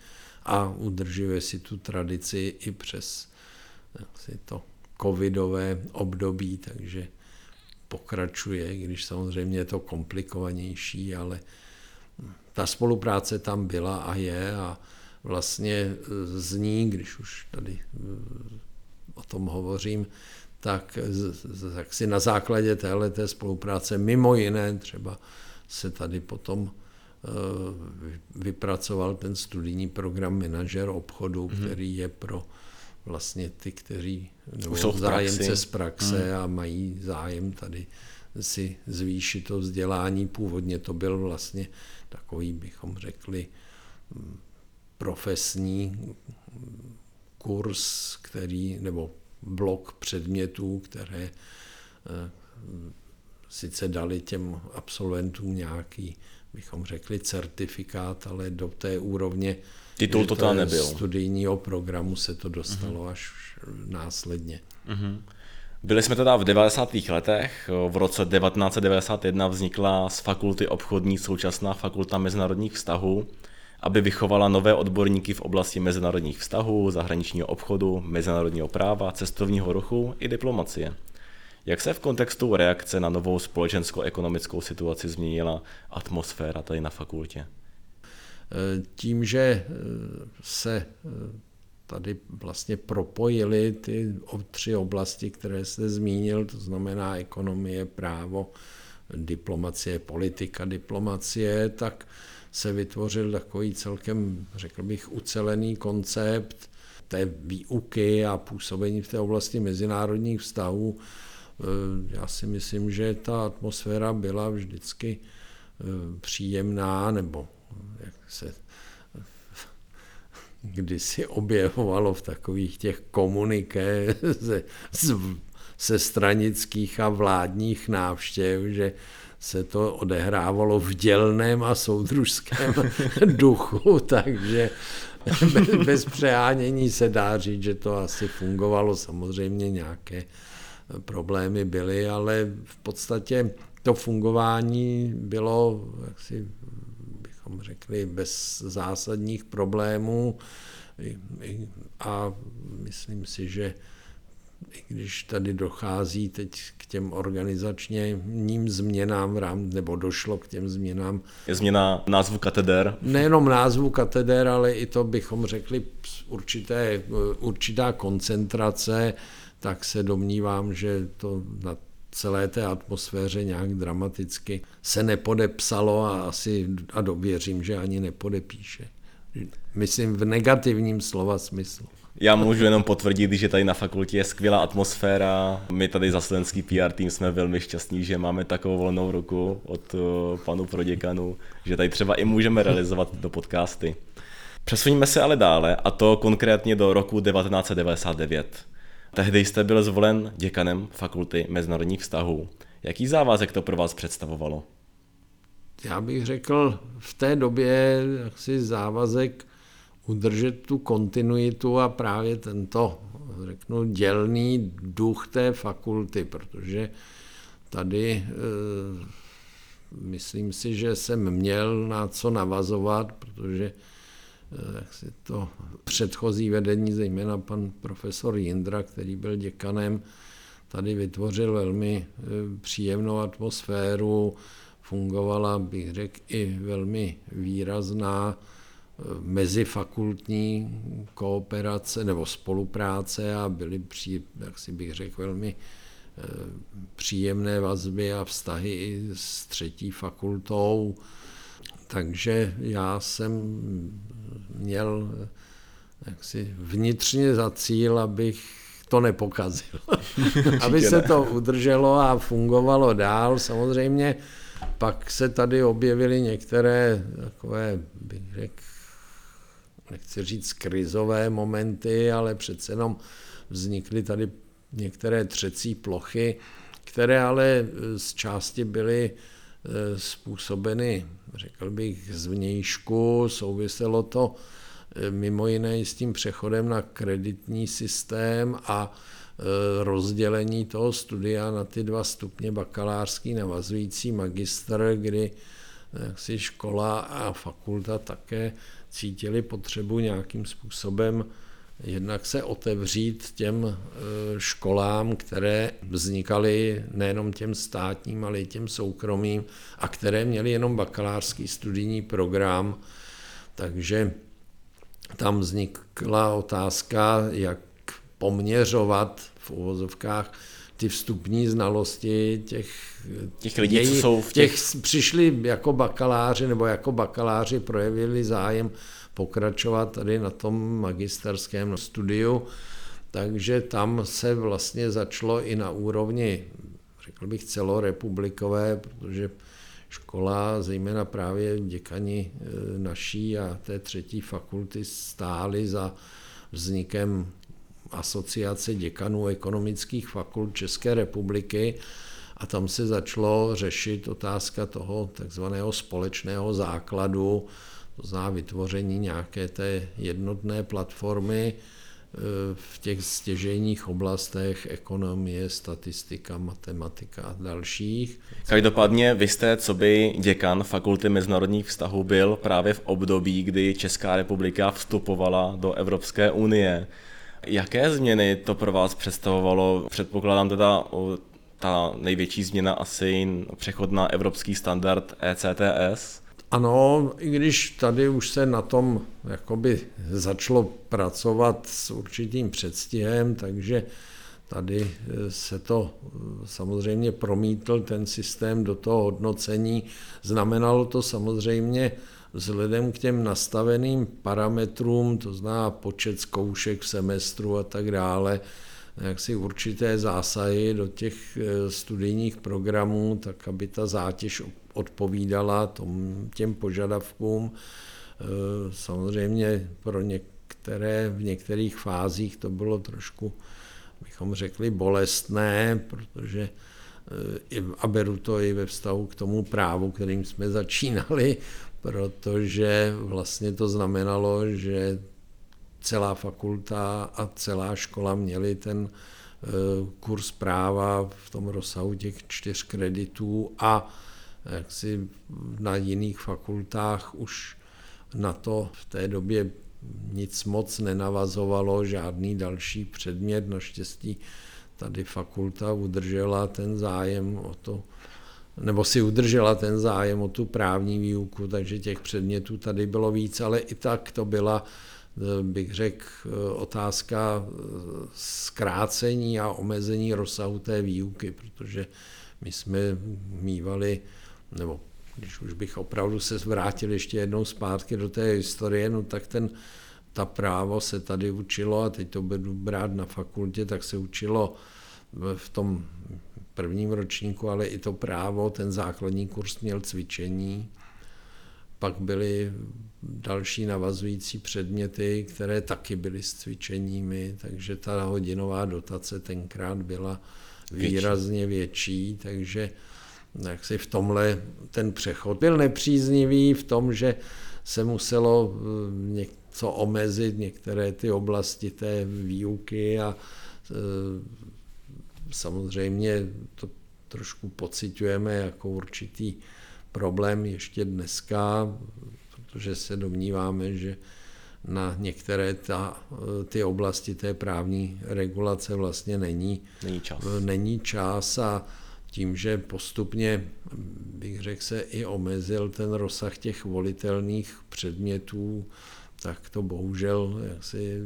a udržuje si tu tradici i přes si to covidové období, takže pokračuje, když samozřejmě je to komplikovanější, ale ta spolupráce tam byla a je a vlastně z ní, když už tady eh, o tom hovořím, tak, tak si na základě téhle spolupráce mimo jiné třeba se tady potom eh, vypracoval ten studijní program manažer obchodu, mm-hmm. který je pro vlastně ty, kteří nebo jsou zájemce z praxe hmm. a mají zájem tady si zvýšit to vzdělání. Původně to byl vlastně takový, bychom řekli, profesní kurz, který, nebo blok předmětů, které eh, sice dali těm absolventům nějaký, bychom řekli, certifikát, ale do té úrovně Titul to tam nebyl. studijního programu se to dostalo uh-huh. až následně. Uh-huh. Byli jsme teda v 90. letech. V roce 1991 vznikla z fakulty obchodní současná fakulta mezinárodních vztahů, aby vychovala nové odborníky v oblasti mezinárodních vztahů, zahraničního obchodu, mezinárodního práva, cestovního ruchu i diplomacie. Jak se v kontextu reakce na novou společensko-ekonomickou situaci změnila atmosféra tady na fakultě? Tím, že se tady vlastně propojili ty tři oblasti, které jste zmínil, to znamená ekonomie, právo, diplomacie, politika, diplomacie, tak se vytvořil takový celkem, řekl bych, ucelený koncept té výuky a působení v té oblasti mezinárodních vztahů. Já si myslím, že ta atmosféra byla vždycky eh, příjemná, nebo jak se <laughs> kdysi objevovalo v takových těch komuniké <laughs> ze, se stranických a vládních návštěv, že se to odehrávalo v dělném a soudružském <laughs> duchu, takže bez, bez přehánění se dá říct, že to asi fungovalo. Samozřejmě nějaké problémy byly, ale v podstatě to fungování bylo jaksi bychom řekli, bez zásadních problémů a myslím si, že i když tady dochází teď k těm organizačním změnám, rám, nebo došlo k těm změnám. Je změna názvu kateder? Nejenom názvu kateder, ale i to bychom řekli určité, určitá koncentrace, tak se domnívám, že to na celé té atmosféře nějak dramaticky se nepodepsalo a asi a dověřím, že ani nepodepíše. Myslím v negativním slova smyslu. Já můžu jenom potvrdit, že tady na fakultě je skvělá atmosféra. My tady za studentský PR tým jsme velmi šťastní, že máme takovou volnou ruku od eh, panu proděkanu, že tady třeba i můžeme realizovat do podcasty. Přesuníme se ale dále, a to konkrétně do roku 1999. Tehdy jste byl zvolen děkanem fakulty mezinárodních vztahů. Jaký závazek to pro vás představovalo? Já bych řekl v té době jaksi závazek udržet tu kontinuitu a právě tento, řeknu, dělný duch té fakulty, protože tady e, myslím si, že jsem měl na co navazovat, protože Eh, jak si to předchozí vedení, zejména pan profesor Jindra, který byl děkanem, tady vytvořil velmi eh, příjemnou atmosféru, fungovala, bych řekl, i velmi výrazná eh, mezifakultní kooperace nebo spolupráce a byly, při, jak si bych řekl, velmi příjemné vazby a vztahy i s třetí fakultou. Takže já jsem měl jaksi vnitřně za cíl, abych to nepokazil. <laughs> Aby se to udrželo a fungovalo dál. Samozřejmě pak se tady objevily některé takové, bych řekl, nechci říct krizové momenty, ale přece jenom vznikly tady některé třecí plochy, které ale z části byly Eh, způsobeny, řekl bych, zvnějšku. Souviselo to eh, mimo jiné s tím přechodem na kreditní systém a eh, rozdělení toho studia na ty dva stupně bakalářský navazující magistr, kdy si škola a fakulta také cítili potřebu nějakým způsobem jednak se otevřít těm e, školám, které vznikaly nejenom těm státním, ale i těm soukromým a které měly jenom bakalářský studijní program. Takže tam vznikla otázka, jak poměřovat v uvozovkách ty vstupní znalosti těch, těch lidí, jej, co jsou v těch... těch... Přišli jako bakaláři nebo jako bakaláři projevili zájem pokračovat tady na tom magisterském studiu, takže tam se vlastně začalo i na úrovni, řekl bych, celorepublikové, protože škola, zejména právě děkani e, naší a té třetí fakulty stály za vznikem asociace děkanů ekonomických fakult České republiky a tam se začalo řešit otázka toho takzvaného společného základu, to znamená vytvoření nějaké té jednotné platformy, v těch stěžejních oblastech ekonomie, statistika, matematika a dalších. Každopádně vy jste, co by děkan Fakulty mezinárodních vztahů, byl právě v období, kdy Česká republika vstupovala do Evropské unie. Jaké změny to pro vás představovalo? Předpokládám teda ta největší změna asi přechod na evropský standard ECTS. Ano, i když tady už se na tom jakoby začalo pracovat s určitým předstihem, takže tady se to samozřejmě promítl ten systém do toho hodnocení. Znamenalo to samozřejmě vzhledem k těm nastaveným parametrům, to zná počet zkoušek v semestru a tak dále, jaksi určité zásahy do těch eh, studijních programů, tak aby ta zátěž odpovídala tom, těm požadavkům. Eh, samozřejmě pro některé, v některých fázích to bylo trošku, bychom řekli, bolestné, protože eh, a beru to i ve vztahu k tomu právu, kterým jsme <laughs> začínali, protože vlastně to znamenalo, že celá fakulta a celá škola měli ten eh, kurz práva v tom rozsahu těch čtyř kreditů a jaksi na jiných fakultách už na to v té době nic moc nenavazovalo, žádný další předmět. Naštěstí tady fakulta udržela ten zájem o to, nebo si udržela ten zájem o tu právní výuku, takže těch předmětů tady bylo víc, ale i tak to byla bych řekl, otázka zkrácení a omezení rozsahu té výuky, protože my jsme mývali, nebo když už bych opravdu se vrátil ještě jednou zpátky do té historie, no tak ten, ta právo se tady učilo a teď to budu brát na fakultě, tak se učilo v tom prvním ročníku, ale i to právo, ten základní kurz měl cvičení, pak byly další navazující předměty, které taky byly s cvičeními, takže ta hodinová dotace tenkrát byla výrazně větší, takže jak si v tomhle ten přechod byl nepříznivý v tom, že se muselo eh, něco omezit, některé ty oblasti té výuky a eh, samozřejmě to trošku pocitujeme jako určitý problém ještě dneska, protože se domníváme, že na některé ta, ty oblasti té právní regulace vlastně není, není, čas. není čas a tím, že postupně, bych řekl, se i omezil ten rozsah těch volitelných předmětů, tak to bohužel jaksi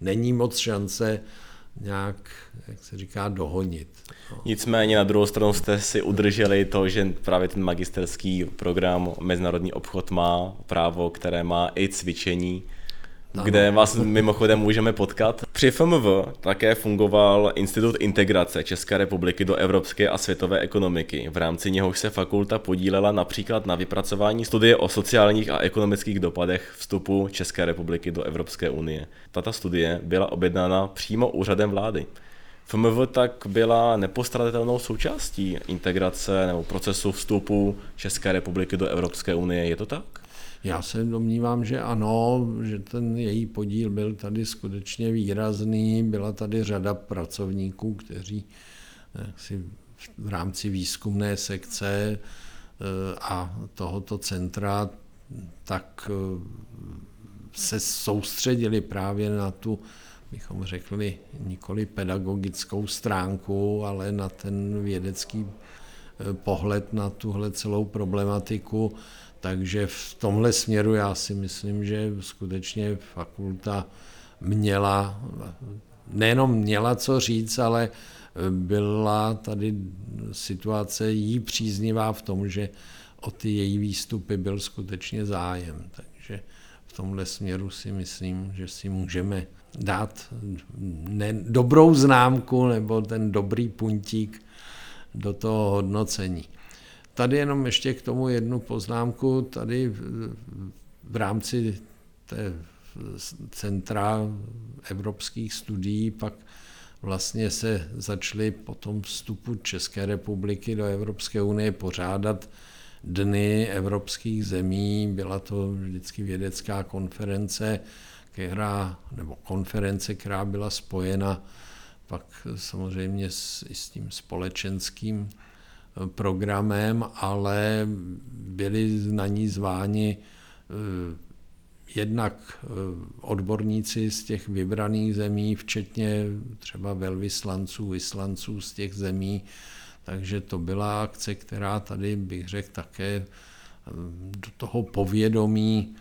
není moc šance nějak, jak se říká, dohonit. No. Nicméně na druhou stranu jste si udrželi to, že právě ten magisterský program Mezinárodní obchod má právo, které má i cvičení, ano. kde vás mimochodem můžeme potkat. Při FMV také fungoval Institut integrace České republiky do evropské a světové ekonomiky. V rámci něhož se fakulta podílela například na vypracování studie o sociálních a ekonomických dopadech vstupu České republiky do Evropské unie. Tato studie byla objednána přímo úřadem vlády. FMV tak byla nepostradatelnou součástí integrace nebo procesu vstupu České republiky do Evropské unie. Je to tak? Já se domnívám, že ano, že ten její podíl byl tady skutečně výrazný. Byla tady řada pracovníků, kteří eh, si v rámci výzkumné sekce eh, a tohoto centra tak eh, se soustředili právě na tu, bychom řekli, nikoli pedagogickou stránku, ale na ten vědecký pohled na tuhle celou problematiku takže v tomhle směru já si myslím, že skutečně fakulta měla, nejenom měla co říct, ale byla tady situace jí příznivá v tom, že o ty její výstupy byl skutečně zájem. Takže v tomhle směru si myslím, že si můžeme dát ne, dobrou známku nebo ten dobrý puntík do toho hodnocení. Tady jenom ještě k tomu jednu poznámku. Tady v rámci té centra evropských studií pak vlastně se začaly po tom vstupu České republiky do Evropské unie pořádat dny evropských zemí. Byla to vždycky vědecká konference, která, nebo konference, která byla spojena pak samozřejmě s, i s tím společenským programem, ale byli na ní zváni eh, jednak eh, odborníci z těch vybraných zemí, včetně třeba velvyslanců, vyslanců z těch zemí, takže to byla akce, která tady, bych řekl, také do toho povědomí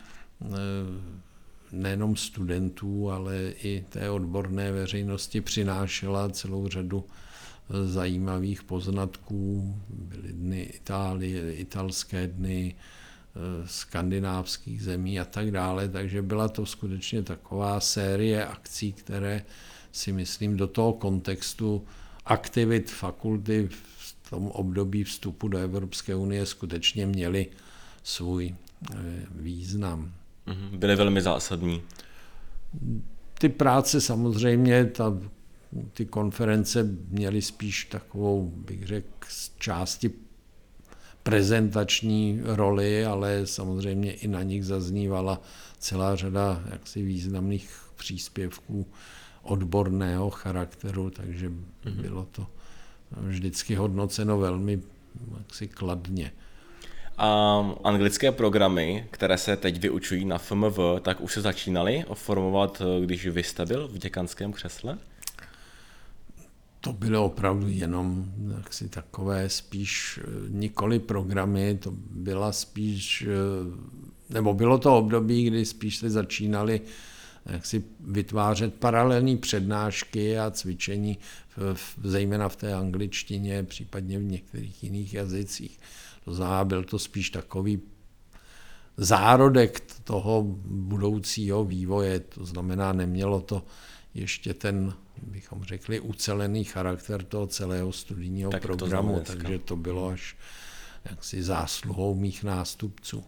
nejenom studentů, ale i té odborné veřejnosti přinášela celou řadu eh, zajímavých poznatků. Byly dny Itálie, italské dny, eh, skandinávských zemí a tak dále, takže byla to skutečně taková série akcí, které si myslím do toho kontextu aktivit fakulty v tom období vstupu do Evropské unie skutečně měly svůj eh, význam. Mhm, byly velmi zásadní. Ty práce samozřejmě, ta, ty konference měly spíš takovou, bych řekl, z části prezentační roli, ale samozřejmě i na nich zaznívala celá řada jaksi významných příspěvků odborného charakteru, takže mm-hmm. bylo to vždycky hodnoceno velmi jaksi kladně. A anglické programy, které se teď vyučují na FMV, tak už se začínaly formovat, když vy jste byl v děkanském křesle? To bylo opravdu jenom jaksi takové spíš eh, nikoli programy, to byla spíš, eh, nebo bylo to období, kdy spíš se začínali jak si vytvářet paralelní přednášky a cvičení, v, v, zejména v té angličtině, případně v některých jiných jazycích. To znamená, byl to spíš takový zárodek toho budoucího vývoje, to znamená, nemělo to ještě ten, bychom řekli, ucelený charakter toho celého studijního tak programu, to takže to bylo až jaksi zásluhou mých nástupců.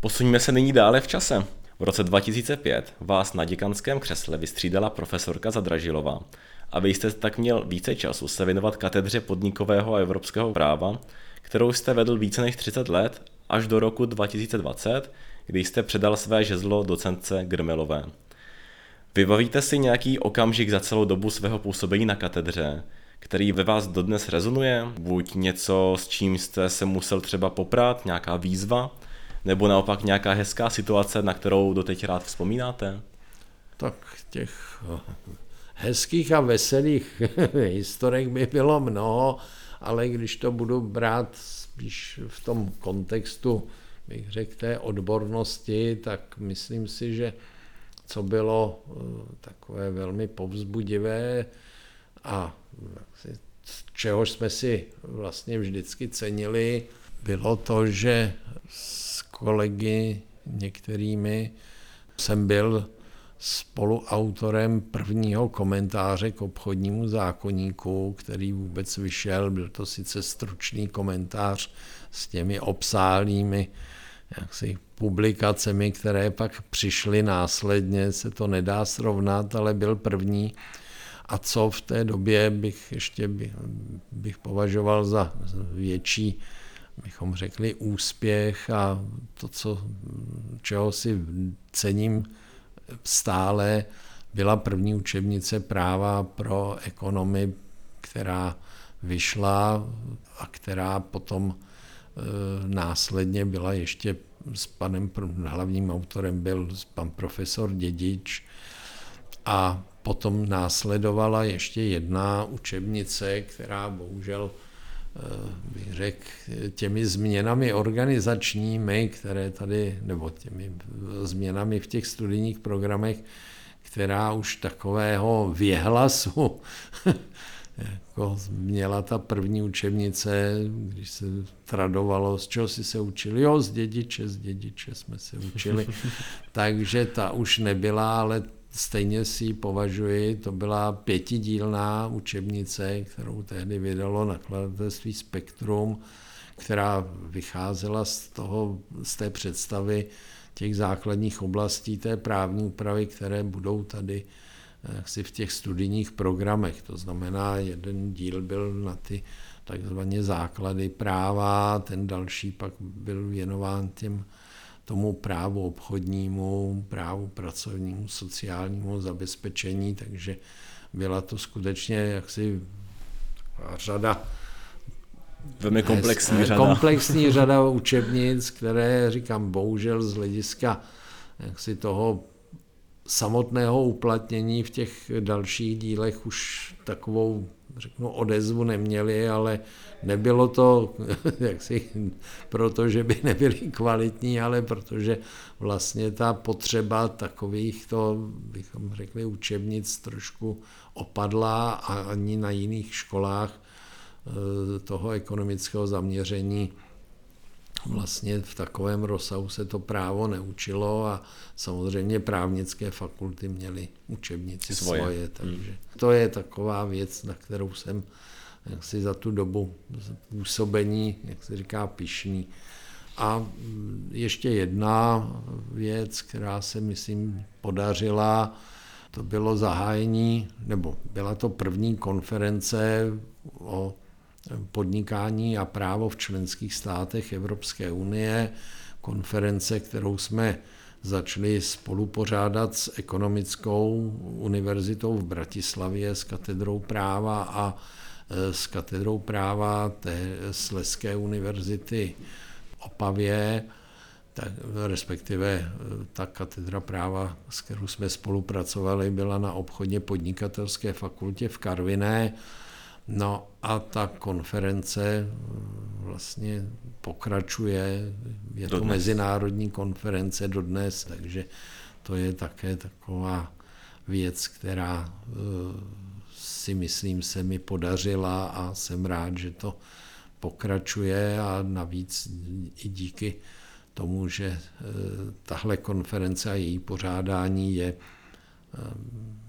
Posuňme se nyní dále v čase. V roce 2005 vás na děkanském křesle vystřídala profesorka Zadražilová a vy jste tak měl více času se věnovat katedře podnikového a evropského práva, kterou jste vedl více než 30 let, až do roku 2020, kdy jste předal své žezlo docentce Grmelové. Vybavíte si nějaký okamžik za celou dobu svého působení na katedře, který ve vás dodnes rezonuje? Buď něco, s čím jste se musel třeba poprat, nějaká výzva, nebo naopak nějaká hezká situace, na kterou doteď rád vzpomínáte? Tak těch eh, hezkých a veselých <laughs> historek by bylo mnoho ale když to budu brát spíš v tom kontextu, bych řekl, té odbornosti, tak myslím si, že co bylo eh, takové velmi povzbudivé a čehož jsme si vlastně vždycky cenili, bylo to, že s kolegy některými jsem byl spoluautorem prvního komentáře k obchodnímu zákonníku, který vůbec vyšel. Byl to sice stručný komentář s těmi obsálými jaksi, publikacemi, které pak přišly následně, se to nedá srovnat, ale byl první. A co v té době bych ještě bych, bych považoval za větší, bychom řekli, úspěch a to, co, čeho si cením stále byla první učebnice práva pro ekonomy, která vyšla a která potom následně byla ještě s panem hlavním autorem byl pan profesor Dědič a potom následovala ještě jedna učebnice, která bohužel Eh, bych řekl, těmi změnami organizačními, které tady, nebo těmi změnami v těch studijních programech, která už takového věhlasu <laughs> jako měla ta první učebnice, když se tradovalo, z čeho si se učili, jo, z dědiče, z dědiče jsme se učili, <laughs> takže ta už nebyla, ale stejně si ji považuji, to byla pětidílná učebnice, kterou tehdy vydalo nakladatelství Spektrum, která vycházela z, toho, z té představy těch základních oblastí té právní úpravy, které budou tady si v těch studijních programech. To znamená, jeden díl byl na ty takzvané základy práva, ten další pak byl věnován těm tomu právu obchodnímu, právu pracovnímu, sociálnímu zabezpečení, takže byla to skutečně jaksi řada Velmi komplexní řada. Komplexní <laughs> řada učebnic, které, říkám, bohužel z hlediska jaksi toho samotného uplatnění v těch dalších dílech už takovou, řeknu, odezvu neměli, ale nebylo to <laughs> jaksi proto, že by nebyly kvalitní, ale protože vlastně ta potřeba takových to, bychom řekli, učebnic trošku opadla a ani na jiných školách eh, toho ekonomického zaměření vlastně v takovém rozsahu se to právo neučilo a samozřejmě právnické fakulty měly učebnici svoje, svoje hmm. takže hmm. to je taková věc, na kterou jsem jak si za tu dobu působení, jak se říká, pišný. A ještě jedna věc, která se, myslím, podařila, to bylo zahájení, nebo byla to první konference o podnikání a právo v členských státech Evropské unie, konference, kterou jsme začali spolupořádat s ekonomickou univerzitou v Bratislavě, s katedrou práva a e, s katedrou práva té Sleské univerzity Opavě, tak, respektive e, ta katedra práva, s kterou jsme spolupracovali, byla na obchodně podnikatelské fakultě v Karviné No a ta konference mm, vlastně pokračuje, je to mezinárodní konference dodnes, takže to je také taková věc, která eh, si myslím se mi podařila a jsem rád, že to pokračuje. A navíc i díky tomu, že eh, tahle konference a její pořádání je eh,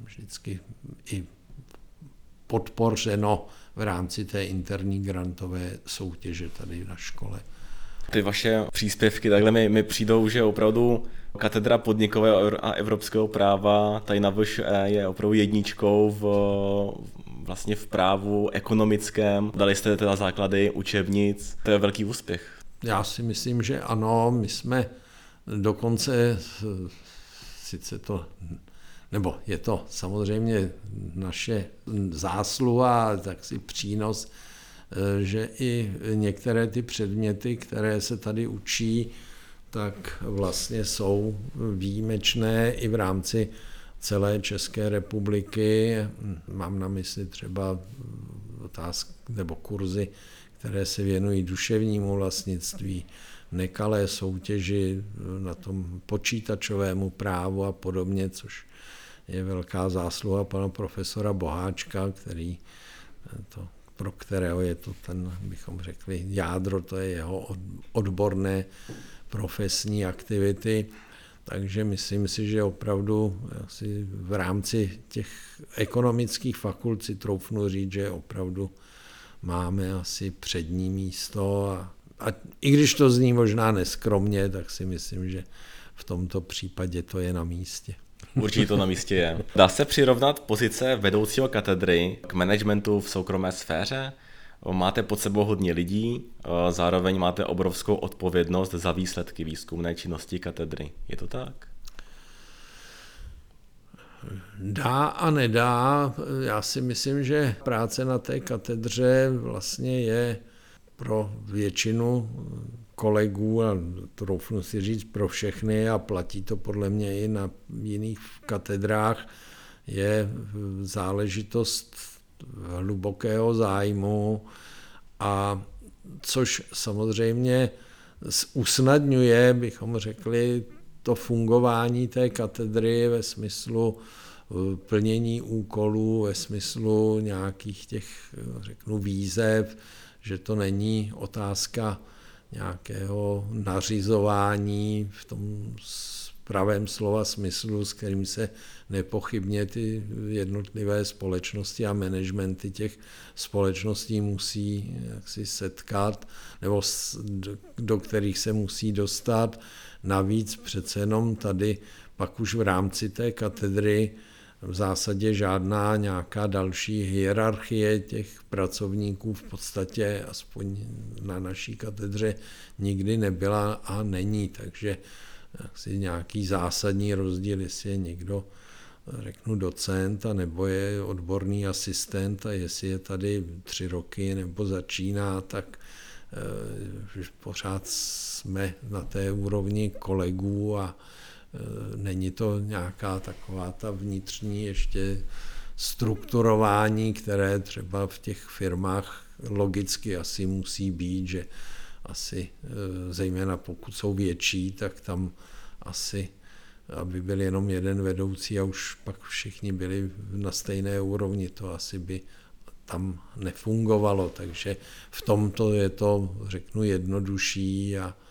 vždycky i podpořeno v rámci té interní grantové soutěže tady na škole. Ty vaše příspěvky takhle mi, mi přijdou, že opravdu katedra podnikového a evropského práva tady na VŠE je opravdu jedničkou v, vlastně v právu ekonomickém. Dali jste teda základy učebnic, to je velký úspěch. Já si myslím, že ano, my jsme dokonce, sice to nebo je to samozřejmě naše zásluha, tak si přínos, eh, že i některé ty předměty, které se tady učí, tak vlastně jsou výjimečné i v rámci celé České republiky. Mám na mysli třeba otázky nebo kurzy, které se věnují duševnímu vlastnictví, nekalé soutěži na tom počítačovému právu a podobně, což je velká zásluha pana profesora Boháčka, který eh, to, pro kterého je to ten, bychom řekli, jádro, to je jeho odborné profesní aktivity. Takže myslím si, že opravdu asi v rámci těch ekonomických fakult si troufnu říct, že opravdu máme asi přední místo a, a i když to zní možná neskromně, tak si myslím, že v tomto případě to je na místě. Určitě to na místě je. Dá se přirovnat pozice vedoucího katedry k managementu v soukromé sféře? Máte pod sebou hodně lidí, zároveň máte obrovskou odpovědnost za výsledky výzkumné činnosti katedry. Je to tak? Dá a nedá. Já si myslím, že práce na té katedře vlastně je pro většinu kolegů a troufnu si říct pro všechny a platí to podle mě i na jiných katedrách, je záležitost hlubokého zájmu a což samozřejmě usnadňuje, bychom řekli, to fungování té katedry ve smyslu eh, plnění úkolů, ve smyslu nějakých těch, řeknu, výzev, že to není otázka nějakého nařizování v tom pravém slova smyslu, s kterým se nepochybně ty jednotlivé společnosti a managementy těch společností musí jaksi setkat, nebo do kterých se musí dostat. Navíc přece jenom tady pak už v rámci té katedry v zásadě žádná nějaká další hierarchie těch pracovníků v podstatě aspoň na naší katedře nikdy nebyla a není, takže asi nějaký zásadní rozdíl, jestli je někdo řeknu docent a nebo je odborný asistent a jestli je tady tři roky nebo začíná, tak eh, pořád jsme na té úrovni kolegů a Eh, není to nějaká taková ta vnitřní ještě strukturování, které třeba v těch firmách logicky asi musí být, že asi eh, zejména pokud jsou větší, tak tam asi aby byl jenom jeden vedoucí a už pak všichni byli na stejné úrovni, to asi by tam nefungovalo, takže v tomto je to, řeknu, jednodušší a Eh,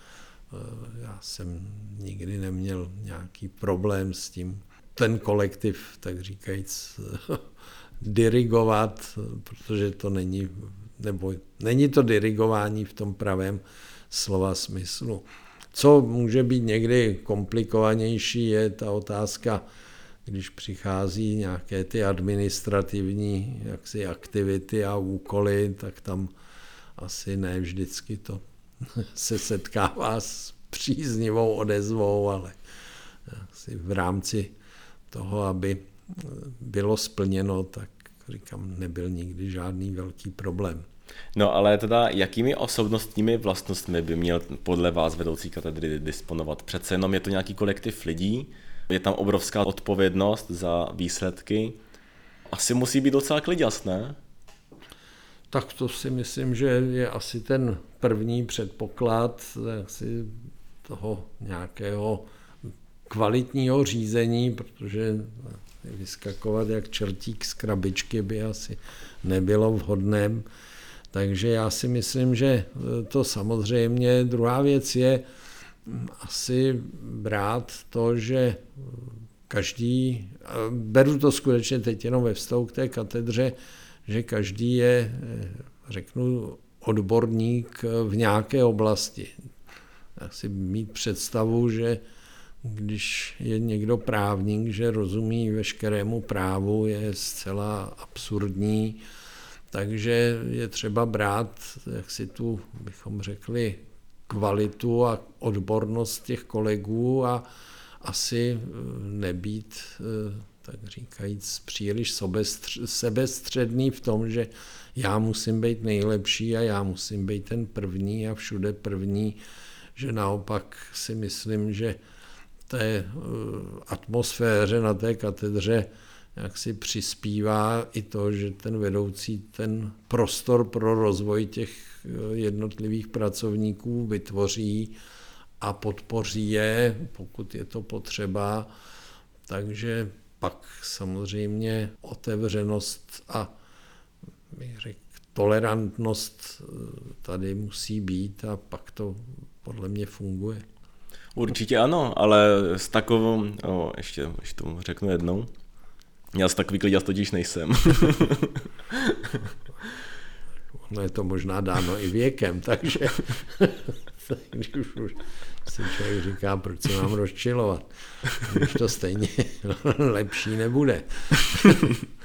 já jsem nikdy neměl nějaký problém s tím ten kolektiv, tak říkajíc, <laughs> dirigovat, protože to není, nebo není to dirigování v tom pravém slova smyslu. Co může být někdy komplikovanější, je ta otázka, když přichází nějaké ty administrativní jaksi aktivity a úkoly, tak tam asi ne vždycky to <laughs> se setkává s příznivou odezvou, ale asi v rámci toho, aby bylo splněno, tak říkám, nebyl nikdy žádný velký problém. No ale teda jakými osobnostními vlastnostmi by měl podle vás vedoucí katedry disponovat? Přece jenom je to nějaký kolektiv lidí, je tam obrovská odpovědnost za výsledky. Asi musí být docela kliděs, ne? Tak to si myslím, že je asi ten první předpoklad asi toho nějakého kvalitního řízení, protože vyskakovat jak čertík z krabičky by asi nebylo vhodné. Takže já si myslím, že to samozřejmě. Druhá věc je asi brát to, že každý, beru to skutečně teď jenom ve vztahu k té katedře, že každý je, eh, řeknu, odborník v nějaké oblasti. Asi mít představu, že když je někdo právník, že rozumí veškerému právu, je zcela absurdní, takže je třeba brát, jak si tu, bychom řekli, kvalitu a odbornost těch kolegů a asi eh, nebýt eh, tak říkajíc, příliš sebestředný v tom, že já musím být nejlepší a já musím být ten první a všude první, že naopak si myslím, že té eh, atmosféře na té katedře jak si přispívá i to, že ten vedoucí ten prostor pro rozvoj těch eh, jednotlivých pracovníků vytvoří a podpoří je, pokud je to potřeba. Takže pak samozřejmě otevřenost a bych řekl, tolerantnost eh, tady musí být a pak to podle mě funguje. Určitě ano, ale s takovou, o, ještě, ještě to řeknu jednou, já s takový klid totiž nejsem. <laughs> no je to možná dáno i věkem, takže <laughs> když už, už si člověk říká, proč se mám rozčilovat, když to stejně <laughs> lepší nebude. <laughs>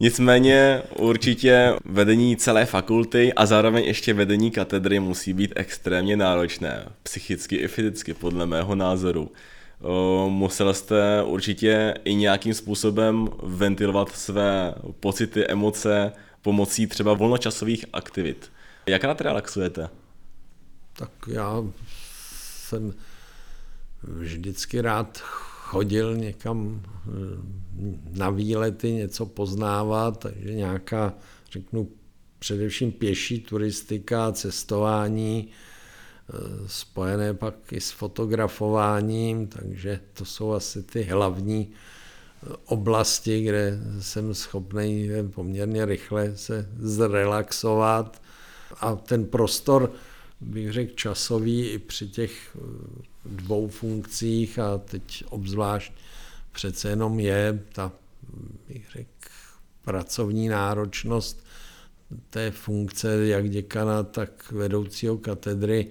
Nicméně určitě vedení celé fakulty a zároveň ještě vedení katedry musí být extrémně náročné, psychicky i fyzicky, podle mého názoru. Musel jste určitě i nějakým způsobem ventilovat své pocity, emoce pomocí třeba volnočasových aktivit. Jak rád relaxujete? Tak já jsem vždycky rád chodil někam eh, na výlety, něco poznávat, takže nějaká, řeknu, především pěší turistika, cestování, eh, spojené pak i s fotografováním, takže to jsou asi ty hlavní eh, oblasti, kde jsem schopný poměrně rychle se zrelaxovat. A ten prostor, bych řekl, časový i při těch eh, dvou funkcích. A teď obzvlášť přece jenom je ta, bych řekl, pracovní náročnost té funkce jak děkana, tak vedoucího katedry.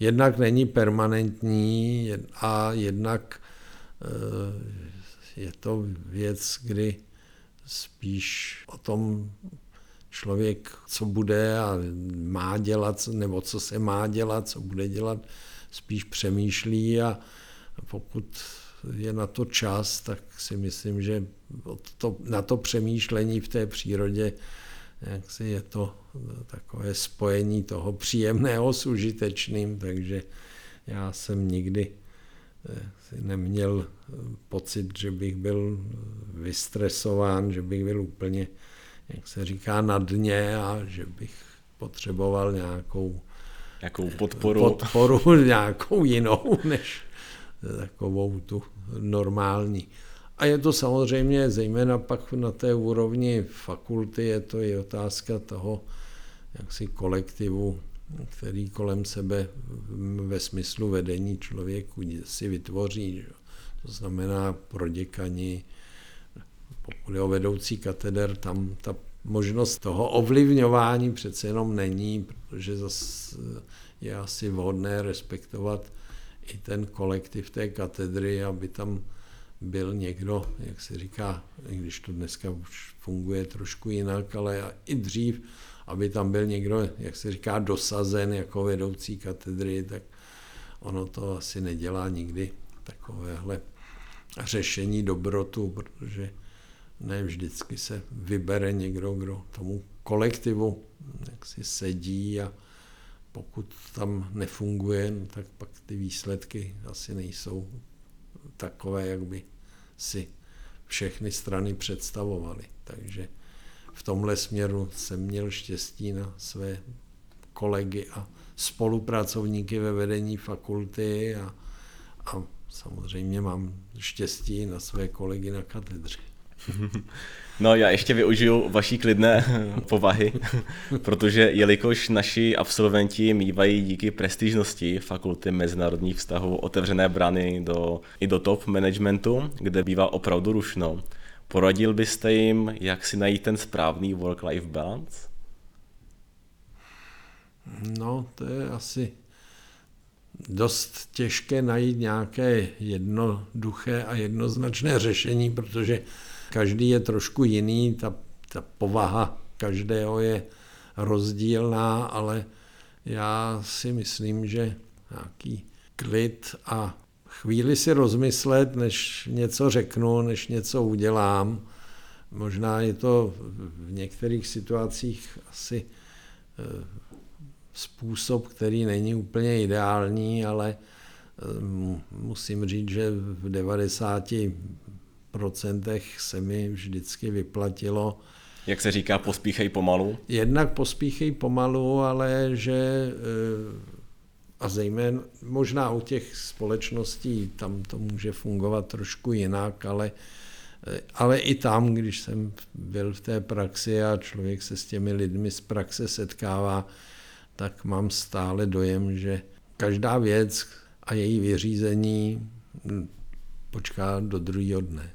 Jednak není permanentní a jednak eh, je to věc, kdy spíš o tom člověk, co bude a má dělat, nebo co se má dělat, co bude dělat, spíš přemýšlí a pokud je na to čas, tak si myslím, že to, na to přemýšlení v té přírodě jak si je to takové spojení toho příjemného s užitečným, takže já jsem nikdy eh, neměl pocit, že bych byl vystresován, že bych byl úplně, jak se říká, na dně a že bych potřeboval nějakou nějakou podporu. podporu <laughs> nějakou jinou, než takovou tu normální. A je to samozřejmě, zejména pak na té úrovni fakulty, je to i otázka toho jaksi kolektivu, který kolem sebe ve smyslu vedení člověku si vytvoří. Že? To znamená pro děkani, pokud je o vedoucí kateder, tam ta možnost toho ovlivňování přece jenom není, protože zase je asi vhodné respektovat i ten kolektiv té katedry, aby tam byl někdo, jak se říká, i když to dneska už funguje trošku jinak, ale i dřív, aby tam byl někdo, jak se říká, dosazen jako vedoucí katedry, tak ono to asi nedělá nikdy takovéhle řešení dobrotu, protože ne vždycky se vybere někdo, kdo tomu kolektivu jak si sedí a pokud tam nefunguje, no tak pak ty výsledky asi nejsou takové, jak by si všechny strany představovaly. Takže v tomhle směru jsem měl štěstí na své kolegy a spolupracovníky ve vedení fakulty a, a samozřejmě mám štěstí na své kolegy na katedře. No já ještě využiju vaší klidné <laughs> povahy, protože jelikož naši absolventi mývají díky prestižnosti fakulty mezinárodních vztahů otevřené brány do, i do top managementu, kde bývá opravdu rušno, poradil byste jim, jak si najít ten správný work-life balance? No, to je asi dost těžké najít nějaké jednoduché a jednoznačné řešení, protože každý je trošku jiný, ta, ta povaha každého je rozdílná, ale já si myslím, že nějaký klid a chvíli si rozmyslet, než něco řeknu, než něco udělám. Možná je to v některých situacích asi eh, způsob, který není úplně ideální, ale eh, musím říct, že v 90 procentech se mi vždycky vyplatilo. Jak se říká, pospíchej pomalu? Jednak pospíchej pomalu, ale že eh, a zejména možná u těch společností tam to může fungovat trošku jinak, ale, eh, ale i tam, když jsem byl v té praxi a člověk se s těmi lidmi z praxe setkává, tak mám stále dojem, že každá věc a její vyřízení hm, počká do druhého dne.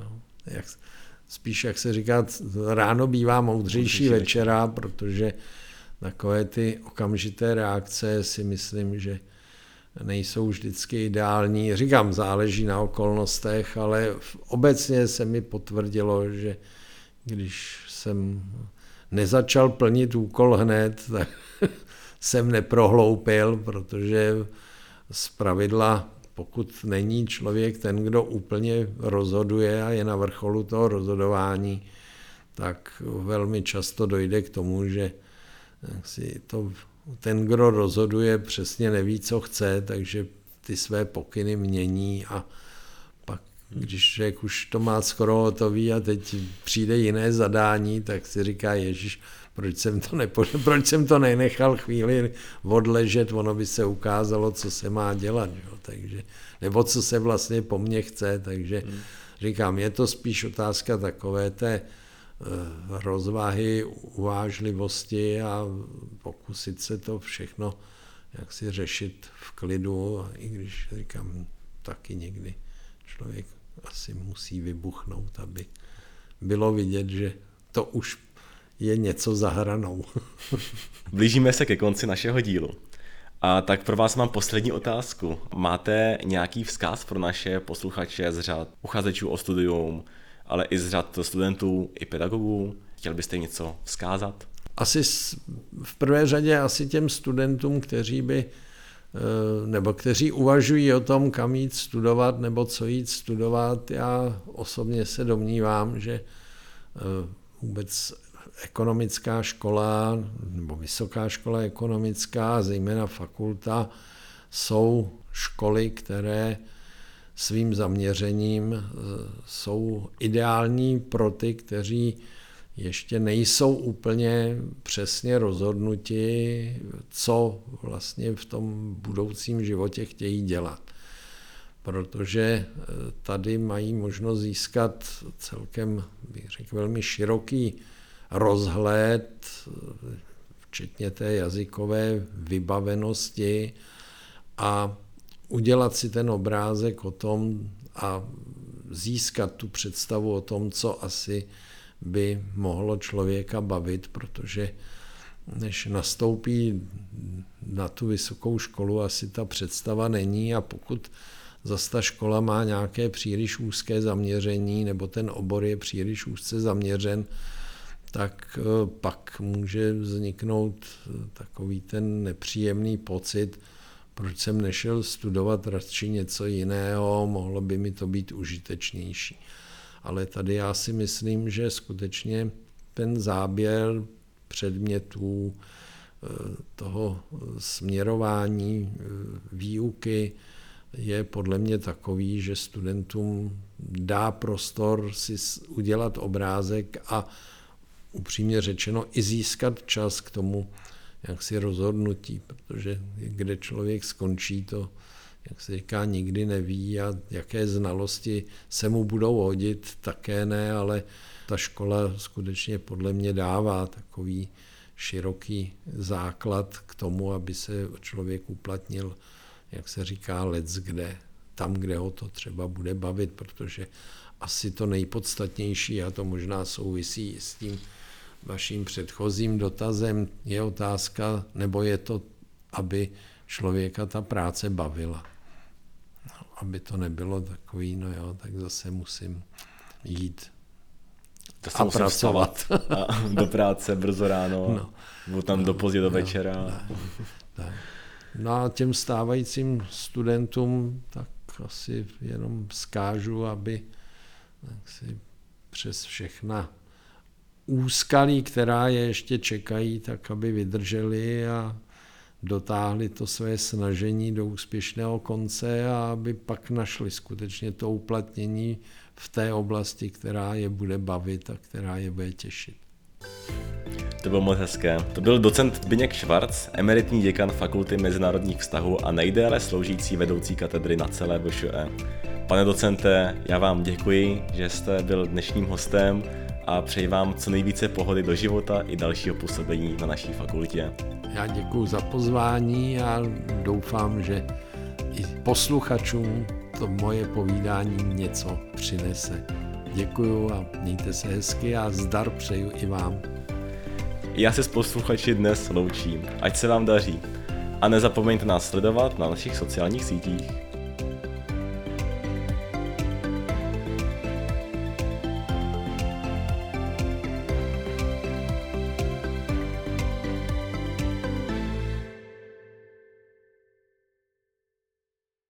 Jo. Jak, spíš, jak se říká, ráno bývá moudřejší večera, protože takové ty okamžité reakce si myslím, že nejsou vždycky ideální. Říkám, záleží na okolnostech, ale obecně se mi potvrdilo, že když jsem nezačal plnit úkol hned, tak <laughs> jsem neprohloupil, protože z pravidla pokud není člověk ten, kdo úplně rozhoduje a je na vrcholu toho rozhodování, tak velmi často dojde k tomu, že si to, ten, kdo rozhoduje, přesně neví, co chce, takže ty své pokyny mění a pak, když člověk už to má skoro hotový a teď přijde jiné zadání, tak si říká, Ježíš, proč jsem to, nepo, <laughs> proč jsem to nenechal chvíli odležet, ono by se ukázalo, co se má dělat, jo? Takže, nebo co se vlastně po mně chce, takže hmm. říkám, je to spíš otázka takové té uh, rozvahy, uvážlivosti a pokusit se to všechno jak si řešit v klidu, i když říkám, taky někdy člověk asi musí vybuchnout, aby bylo vidět, že to už je něco za hranou. <laughs> Blížíme se ke konci našeho dílu. A tak pro vás mám poslední otázku. Máte nějaký vzkaz pro naše posluchače z řad uchazečů o studium, ale i z řad studentů i pedagogů? Chtěl byste něco vzkázat? Asi v prvé řadě asi těm studentům, kteří by eh, nebo kteří uvažují o tom, kam jít studovat nebo co jít studovat. Já osobně se domnívám, že eh, vůbec ekonomická škola nebo vysoká škola ekonomická, zejména fakulta, jsou školy, které svým zaměřením eh, jsou ideální pro ty, kteří ještě nejsou úplně přesně rozhodnuti, co vlastně v tom budoucím životě chtějí dělat. Protože eh, tady mají možnost získat celkem, bych řekl, velmi široký rozhled, včetně té jazykové vybavenosti a udělat si ten obrázek o tom a získat tu představu o tom, co asi by mohlo člověka bavit, protože než nastoupí na tu vysokou školu, asi ta představa není a pokud zase ta škola má nějaké příliš úzké zaměření nebo ten obor je příliš úzce zaměřen, tak eh, pak může vzniknout eh, takový ten nepříjemný pocit, proč jsem nešel studovat radši něco jiného, mohlo by mi to být užitečnější. Ale tady já si myslím, že skutečně ten záběr předmětů, eh, toho směrování výuky je podle mě takový, že studentům dá prostor si udělat obrázek a upřímně řečeno i získat čas k tomu, jak si rozhodnutí, protože kde člověk skončí, to, jak se říká, nikdy neví a jaké znalosti se mu budou hodit, také ne, ale ta škola skutečně podle mě dává takový široký základ k tomu, aby se člověk uplatnil, jak se říká, let's kde, tam, kde ho to třeba bude bavit, protože asi to nejpodstatnější, a to možná souvisí s tím vaším předchozím dotazem, je otázka, nebo je to, aby člověka ta práce bavila. No, aby to nebylo takový, no jo, tak zase musím jít to a pracovat. A do práce brzo ráno, no, budu tam no, do pozdě do no, večera. Ne, ne. No a těm stávajícím studentům tak asi jenom skážu, aby si přes všechna úskalí, která je ještě čekají, tak aby vydrželi a dotáhli to své snažení do úspěšného konce a aby pak našli skutečně to uplatnění v té oblasti, která je bude bavit a která je bude těšit. To bylo moc hezké. To byl docent Zbyněk Švarc, emeritní děkan Fakulty mezinárodních vztahů a nejdéle sloužící vedoucí katedry na celé VŠE. Pane docente, já vám děkuji, že jste byl dnešním hostem a přeji vám co nejvíce pohody do života i dalšího působení na naší fakultě. Já děkuji za pozvání a doufám, že i posluchačům to moje povídání něco přinese. Děkuju a mějte se hezky a zdar přeju i vám. Já se s posluchači dnes loučím. Ať se vám daří. A nezapomeňte nás sledovat na našich sociálních sítích.